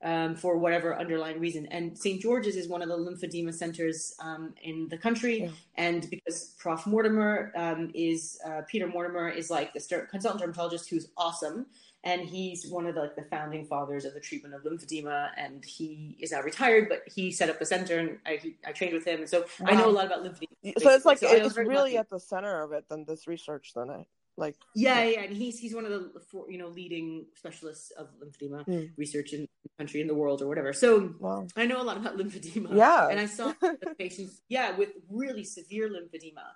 um, for whatever underlying reason. And St. George's is one of the lymphedema centers um, in the country. Yeah. And because Prof. Mortimer um, is uh, Peter Mortimer is like the ster- consultant dermatologist who's awesome. And he's one of the, like, the founding fathers of the treatment of lymphedema, and he is now retired. But he set up the center, and I, he, I trained with him, and so I know a lot about lymphedema. so it's like. So was it's really lucky. at the center of it than this research. Then I like Yeah, yeah, and he's he's one of the for, you know leading specialists of lymphedema Hmm. research in the country in the world or whatever. So wow. I know a lot about lymphedema. Yeah. and I saw patients, yeah, with really severe lymphedema.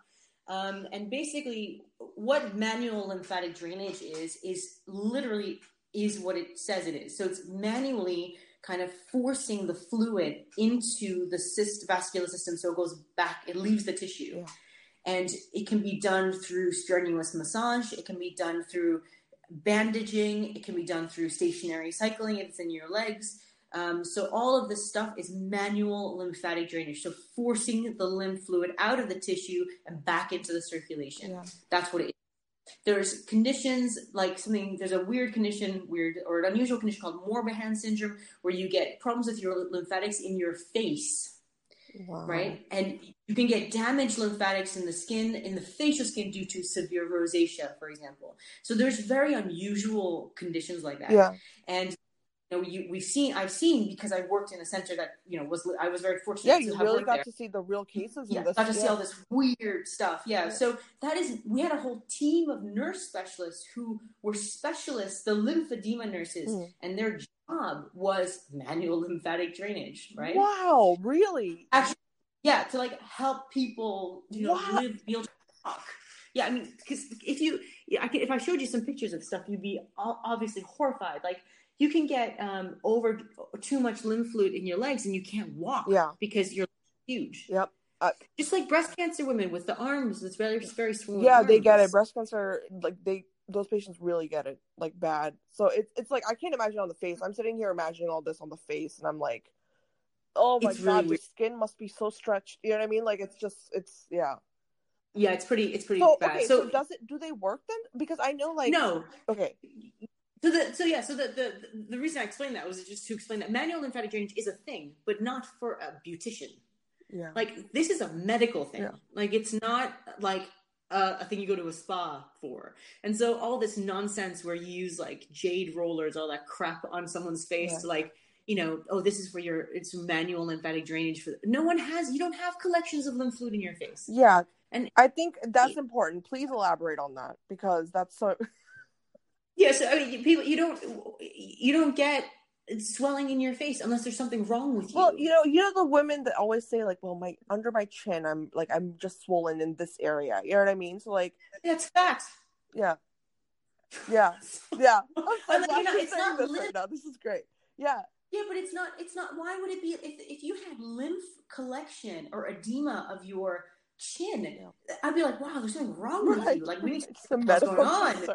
Um, and basically, what manual lymphatic drainage is is literally is what it says it is. So it's manually kind of forcing the fluid into the cyst vascular system, so it goes back, it leaves the tissue. Yeah. And it can be done through strenuous massage. It can be done through bandaging. It can be done through stationary cycling if it's in your legs. Um, so all of this stuff is manual lymphatic drainage. So forcing the lymph fluid out of the tissue and back into the circulation. Yeah. That's what it is. There's conditions like something. There's a weird condition, weird or an unusual condition called Morbihan syndrome, where you get problems with your lymphatics in your face. Wow. right? And you can get damaged lymphatics in the skin, in the facial skin, due to severe rosacea, for example. So there's very unusual conditions like that. Yeah. And you know, you, we've seen, I've seen because I worked in a center that you know was I was very fortunate. Yeah, to you have really got there. to see the real cases Yeah, this. got to see all this weird stuff. Yeah. Yeah. So that is, we had a whole team of nurse specialists who were specialists, the lymphedema nurses, Mm. and their job was manual lymphatic drainage, right? Wow, really? Actually, yeah, to like help people, you know, Wow. live, be able to talk. Yeah, I mean, because if you, I could, if I showed you some pictures of stuff, you'd be obviously horrified. Like you can get um, over too much lymph fluid in your legs and you can't walk Yeah. because you're huge. Yep. Uh, Just like breast cancer women with the arms, it's very, very swollen. Yeah, they get it. Breast cancer, like they, those patients really get it, like bad. So it's it's like I can't imagine on the face. I'm sitting here imagining all this on the face, and I'm like, oh my It's god, really the skin must be so stretched. You know what I mean? Like it's just, it's yeah. Yeah, it's pretty, it's pretty So bad. okay, so, so, does it? Do they work then? Because I know, like, no, okay, So the so yeah so the, the the reason I explained that was just to explain that manual lymphatic drainage is a thing, but not for a beautician. yeah, Like this is a medical thing. Yeah. Like it's not like a, a thing you go to a spa for. And so all this nonsense where you use like jade rollers, all that crap on someone's face Yeah. to like you know oh this is for your it's manual lymphatic drainage for no one has you don't have collections of lymph fluid in your face. yeah. And- I think that's important. Please elaborate on that because that's so. Yeah, so I mean, people, you don't, you don't get swelling in your face unless there's something wrong with you. Well, you know, you know the women that always say like, "Well, my under my chin, I'm like I'm just swollen in this area." You know what I mean? So like, that's fact. yeah, yeah, yeah. I'm I'm like, glad you know, it's not this right now. This is great. Yeah, Yeah, but it's not. It's not. Why would it be if if you had lymph collection or edema of your chin? I'd be like, wow, there's something wrong with right. you. Like we need to it's a what's medical going on.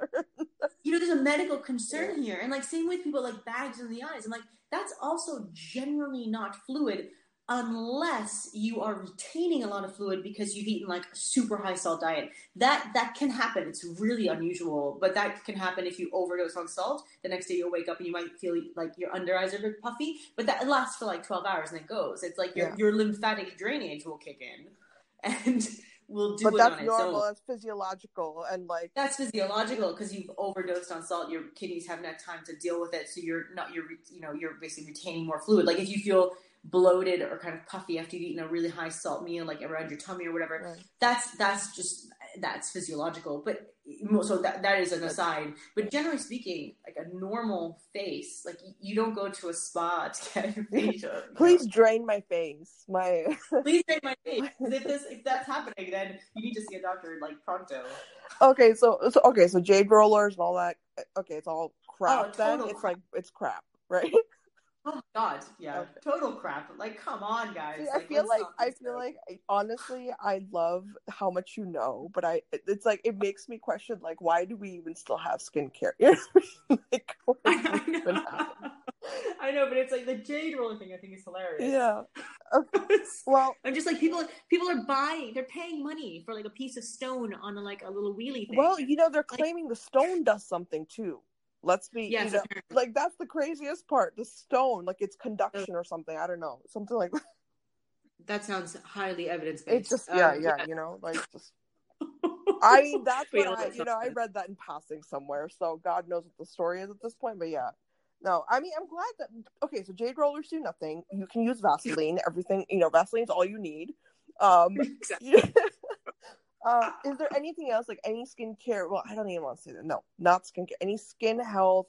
You know, there's a medical concern here. And like same with people like bags in the eyes. And like that's also generally not fluid unless you are retaining a lot of fluid because you've eaten like a super high salt diet. That that can happen. It's really unusual, but that can happen if you overdose on salt. The next day you'll wake up and you might feel like your under eyes are a bit puffy, but that lasts for like 12 hours and it goes. It's like your Yeah. your lymphatic drainage will kick in and will do but it that's on its normal. own. That's physiological, and like, That's physiological because you've overdosed on salt. Your kidneys haven't had time to deal with it, so you're not you're you know you're basically retaining more fluid. Like if you feel bloated or kind of puffy after you've eaten a really high salt meal, like around your tummy or whatever, right. that's that's just that's physiological. But so that that is an aside. But generally speaking, like a normal face, like you- don't go to a spa to get your facial. you know. please drain my face. My please take my face. If this if that's happening, then you need to see a doctor like pronto. okay, so so okay, so jade rollers and all that. Eh, okay, it's all oh, crap. Oh, then it's crap. like it's crap, right? Oh God, yeah, Okay. total crap. Like, come on, guys. See, I feel like I feel like I, honestly I love how much you know, but I it's like it makes me question like why do we even still have skincare? You know what I like, I, I know. I know, but it's like the jade roller thing. I think is hilarious. Yeah. Well, I'm just like people. People are buying. They're paying money for like a piece of stone on like a little wheelie thing. well, you know they're claiming the stone does something too. Let's be yes, you know, like that's the craziest part. The stone, like it's conduction or something. I don't know, something like that. that sounds highly evidence based. It's just yeah, yeah, you know, like just. I mean, that's what I, you know, I read that in passing somewhere, so God knows what the story is at this point. But yeah, no, I mean, I'm glad that okay. So jade rollers do nothing. You can use Vaseline. Everything, you know, Vaseline's all you need. Um, Exactly. uh, is there anything else like any skincare? Well, I don't even want to say that. No, not skincare. Any skin health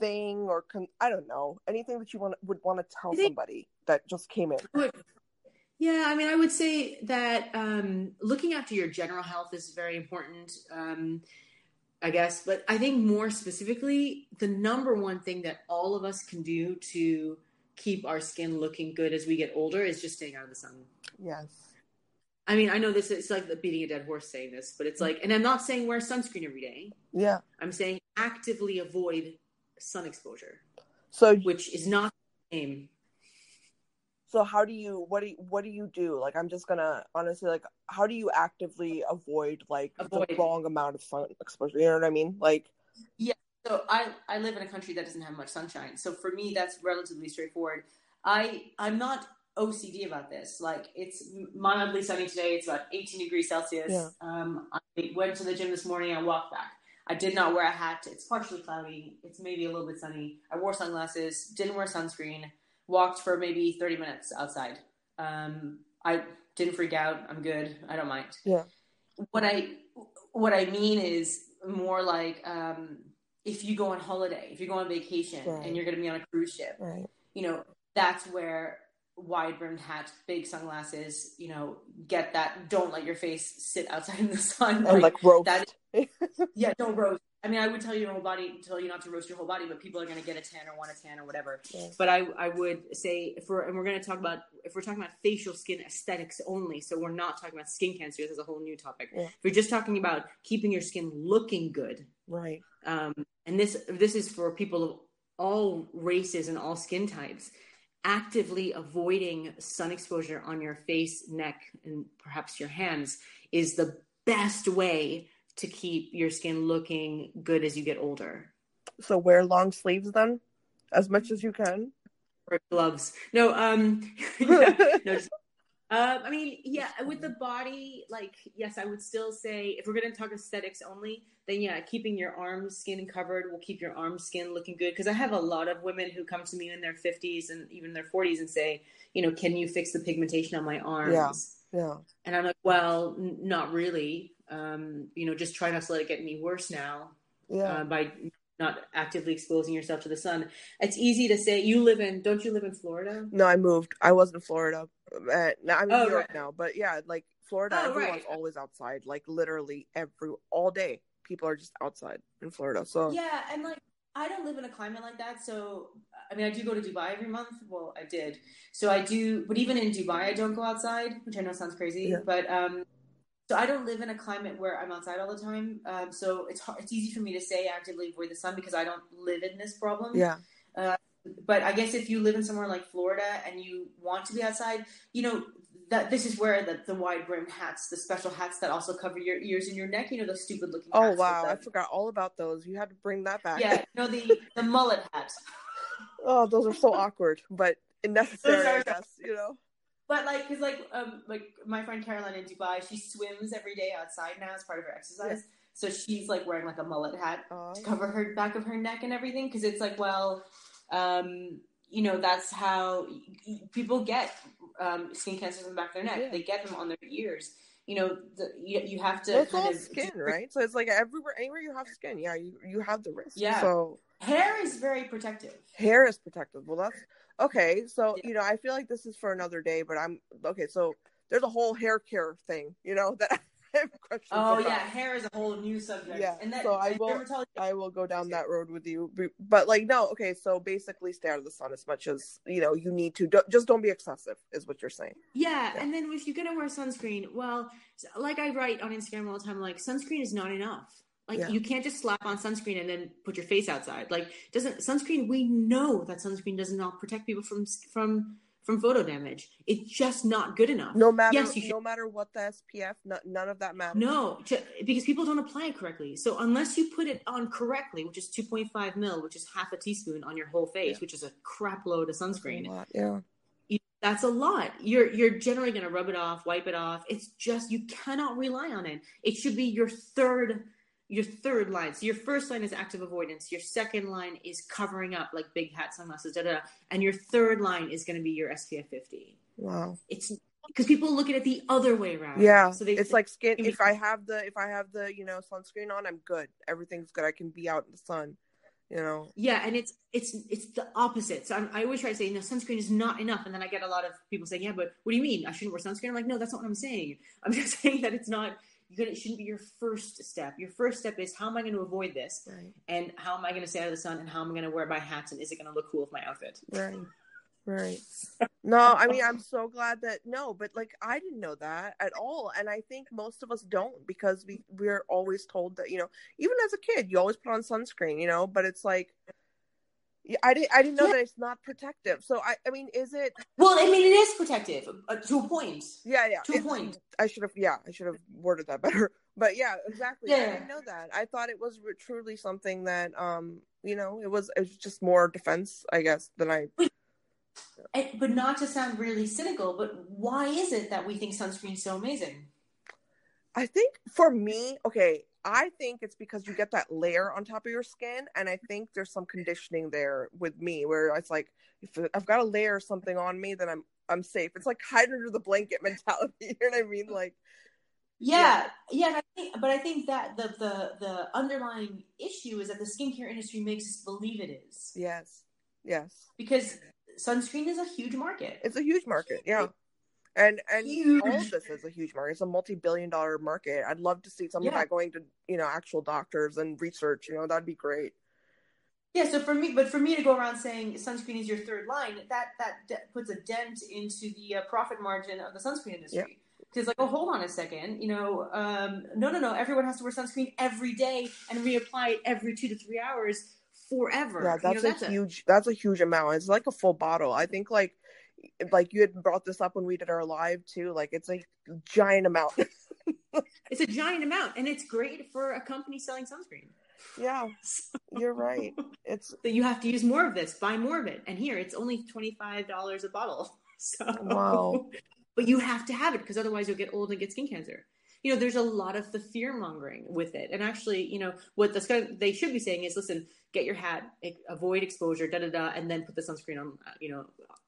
thing or con- I don't know anything that you want would want to tell think- somebody that just came in. Yeah, I mean, I would say that um, looking after your general health is very important, um, I guess. But I think more specifically, the number one thing that all of us can do to keep our skin looking good as we get older is just staying out of the sun. Yes. I mean, I know this is like the beating a dead horse saying this, but it's like, and I'm not saying wear sunscreen every day. Yeah. I'm saying actively avoid sun exposure, So which is not the same. So how do you what do you, what do you do? Like I'm just gonna honestly like how do you actively avoid like Avoid. the wrong amount of sun exposure? You know what I mean? Like yeah. So I, I live in a country that doesn't have much sunshine. So for me, that's relatively straightforward. I I'm not OCD about this. Like it's mildly sunny today. It's about 18 degrees Celsius. Yeah. Um, I went to the gym this morning. I walked back. I did not wear a hat. It's partially cloudy. It's maybe a little bit sunny. I wore sunglasses. Didn't wear sunscreen. Walked for maybe 30 minutes outside. Um, I didn't freak out. I'm good. I don't mind. Yeah. What I what I mean is more like um, if you go on holiday, if you go on vacation, Right. and you're going to be on a cruise ship, Right. you know, that's where wide brimmed hat, big sunglasses, you know, get that. Don't let your face sit outside in the sun. And like roast. that- yeah, don't roast. I mean, I would tell you your whole body, tell you not to roast your whole body, but people are going to get a tan or want a tan or whatever. Yeah. But I, I would say if we're, and we're going to talk about, if we're talking about facial skin aesthetics only, so we're not talking about skin cancer, this is a whole new topic. Yeah. If you're just talking about keeping your skin looking good, right. um, and this this is for people of all races and all skin types actively avoiding sun exposure on your face neck and perhaps your hands is the best way to keep your skin looking good as you get older So wear long sleeves then, as much as you can. or gloves no um no, just- um, I mean, yeah, with the body, like, yes, I would still say if we're going to talk aesthetics only, then yeah, keeping your arm skin covered will keep your arm skin looking good. Because I have a lot of women who come to me in their 50s and even their 40s and say, you know, can you fix the pigmentation on my arms? Yeah. And I'm like, well, n- not really. Um, you know, just try not to let it get any worse now Yeah. uh, by not actively exposing yourself to the sun. It's easy to say. You live in, don't you live in Florida? no, I moved. I was in Florida. Uh, now I'm in Oh, New York right. now, but yeah, like Florida, Oh, everyone's right. always outside. Like literally every all day, people are just outside in Florida. So Yeah, and like I don't live in a climate like that, so I mean I do go to Dubai every month. Well, I did. So I do, but even in Dubai, I don't go outside, which I know sounds crazy, Yeah. but um, so I don't live in a climate where I'm outside all the time. Um, so it's hard, it's easy for me to say actively avoid the sun because I don't live in this problem. yeah, But I guess if you live in somewhere like Florida and you want to be outside, you know that this is where the, the wide brimmed hats, the special hats that also cover your ears and your neck, you know those stupid looking. Oh hats wow, I forgot all about those. You had to bring that back. yeah, you know the the mullet hat. oh, those are so awkward, but necessary, I guess. You know. But like, cause like, um, like my friend Caroline in Dubai, she swims every day outside now as part of her exercise. So she's like wearing like a mullet hat Uh, to cover her back of her neck and everything, because it's like, well, um, you know, that's how people get um, skin cancers in the back of their neck. Yeah. They get them on their ears. You know, the, you, you have to well, it's all of skin, right? So it's like everywhere, anywhere you have skin, yeah, you you have the risk. Yeah. So Hair is very protective. hair is protective. Well, that's okay. So Yeah. you know, I feel like this is for another day, but I'm okay. So there's a whole hair care thing, you know, that have questions Oh about. yeah, hair is a whole new subject. Yeah, and that so I and will- dermatology I will go down that road with you, but like no, okay. So basically, stay out of the sun as much as you know you need to. Don't- Just don't be excessive, is what you're saying. Yeah, Yeah. and then if you're gonna wear sunscreen, well, like I write on Instagram all the time, like sunscreen is not enough. Like Yeah. you can't just slap on sunscreen and then put your face outside. Like doesn't sunscreen? We know that sunscreen does not protect people from from from photo damage. It's just not good enough. No matter Yes, no matter what the SPF, no, none of that matters. No, to, because people don't apply it correctly. So unless you put it on correctly, which is 2.5 mil, which is half a teaspoon on your whole face, Yeah. which is a crap load of That's sunscreen. lot, Yeah. you- that's a lot. You're you're generally going to rub it off, wipe it off. It's just you cannot rely on it. It should be your third your third line. So your first line is active avoidance. Your second line is covering up like big hat sunglasses, da da. da. And your third line is going to be your SPF 50. Wow. It's because people look at it the other way around. Yeah. So they it's like skin. If I have the if I have the you know sunscreen on, I'm good. Everything's good. I can be out in the sun. You know. Yeah, and it's it's it's the opposite. So I'm, I always try to say, no, sunscreen is not enough, and then I get a lot of people saying, yeah, but what do you mean? I shouldn't wear sunscreen? I'm like, no, that's not what I'm saying. I'm just saying that it's not. You're gonna, it shouldn't be your first step. Your first step is how am I going to avoid this, Right. and how am I going to stay out of the sun, and how am I going to wear my hats, and is it going to look cool with my outfit? Right. Right. No, I mean I'm so glad that no, but like I didn't know that at all, and I think most of us don't because we we're always told that you know even as a kid you always put on sunscreen, you know, but it's like. Yeah, I didn't. I didn't know Yeah. that it's not protective. So I. I mean, is it? Well, I mean, it is protective uh, to a point. Yeah, yeah. To a point. I should have. Yeah, I should have worded that better. But yeah, exactly. I didn't know that. I thought it was truly something that, um, you know, it was. It was just more defense, I guess, than I. And, but not to sound really cynical, but why is it that we think sunscreen is so amazing? I think for me, okay, I think it's because you get that layer on top of your skin, and I think there's some conditioning there with me where it's like if I've got to layer something on me, then I'm I'm safe. It's like hide under the blanket mentality. You know what I mean? Like, yeah, yeah. yeah I think, but I think that the the the underlying issue is that the skincare industry makes us believe it is. Yes, yes. Because sunscreen is a huge market. It's a huge market. Yeah. And and huge. all of this is a huge market. It's a multi-billion dollar market. I'd love to see some yeah. of that going to you know actual doctors and research. You know that'd be great. Yeah. So for me, but for me to go around saying sunscreen is your third line, that that de- puts a dent into the uh, profit margin of the sunscreen industry. Because like, oh, hold on a second, you know, um, no, no, no. Everyone has to wear sunscreen every day and reapply it every two to three hours forever. Yeah, that's, you know, a that's huge. That's a huge amount. It's like a full bottle. I think like like you had brought this up when we did our live too like it's a giant amount. It's a giant amount and it's great for a company selling sunscreen. Yeah so, you're right. It's that you have to use more of this buy more of it. And here it's only $25 a bottle. So wow. But you have to have it because otherwise you'll get old and get skin cancer. You know there's a lot of the fear mongering with it. And actually you know what the they should be saying is listen get your hat avoid exposure da da da and then put the sunscreen on uh, you know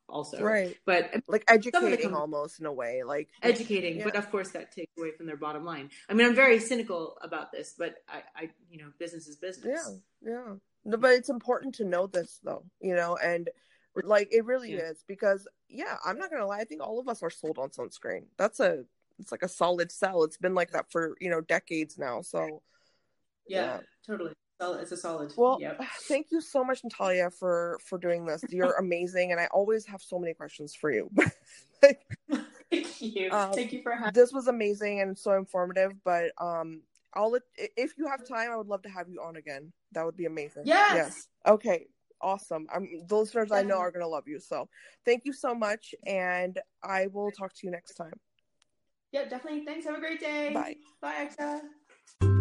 also. Right. But like educating almost in a way like educating yeah. but of course that takes away from their bottom line. I mean i'm very cynical about this but i i you know business is business. Yeah yeah. No, but it's important to know this though you know and like it really yeah. is because yeah i'm not gonna lie i think all of us are sold on sunscreen. That's a it's like a solid sell it's been like that for you know decades now so yeah, yeah. totally it's a solid. Well, yep. thank you so much, Natalia, for for doing this. You're amazing, and I always have so many questions for you. thank you. Um, thank you for having. This was amazing and so informative. But um, I'll if you have time, I would love to have you on again. That would be amazing. Yes. Yes. Okay. Awesome. I'm the listeners I know are gonna love you. So thank you so much, and I will talk to you next time. Yeah, definitely. Thanks. Have a great day. Bye. Bye, Axa.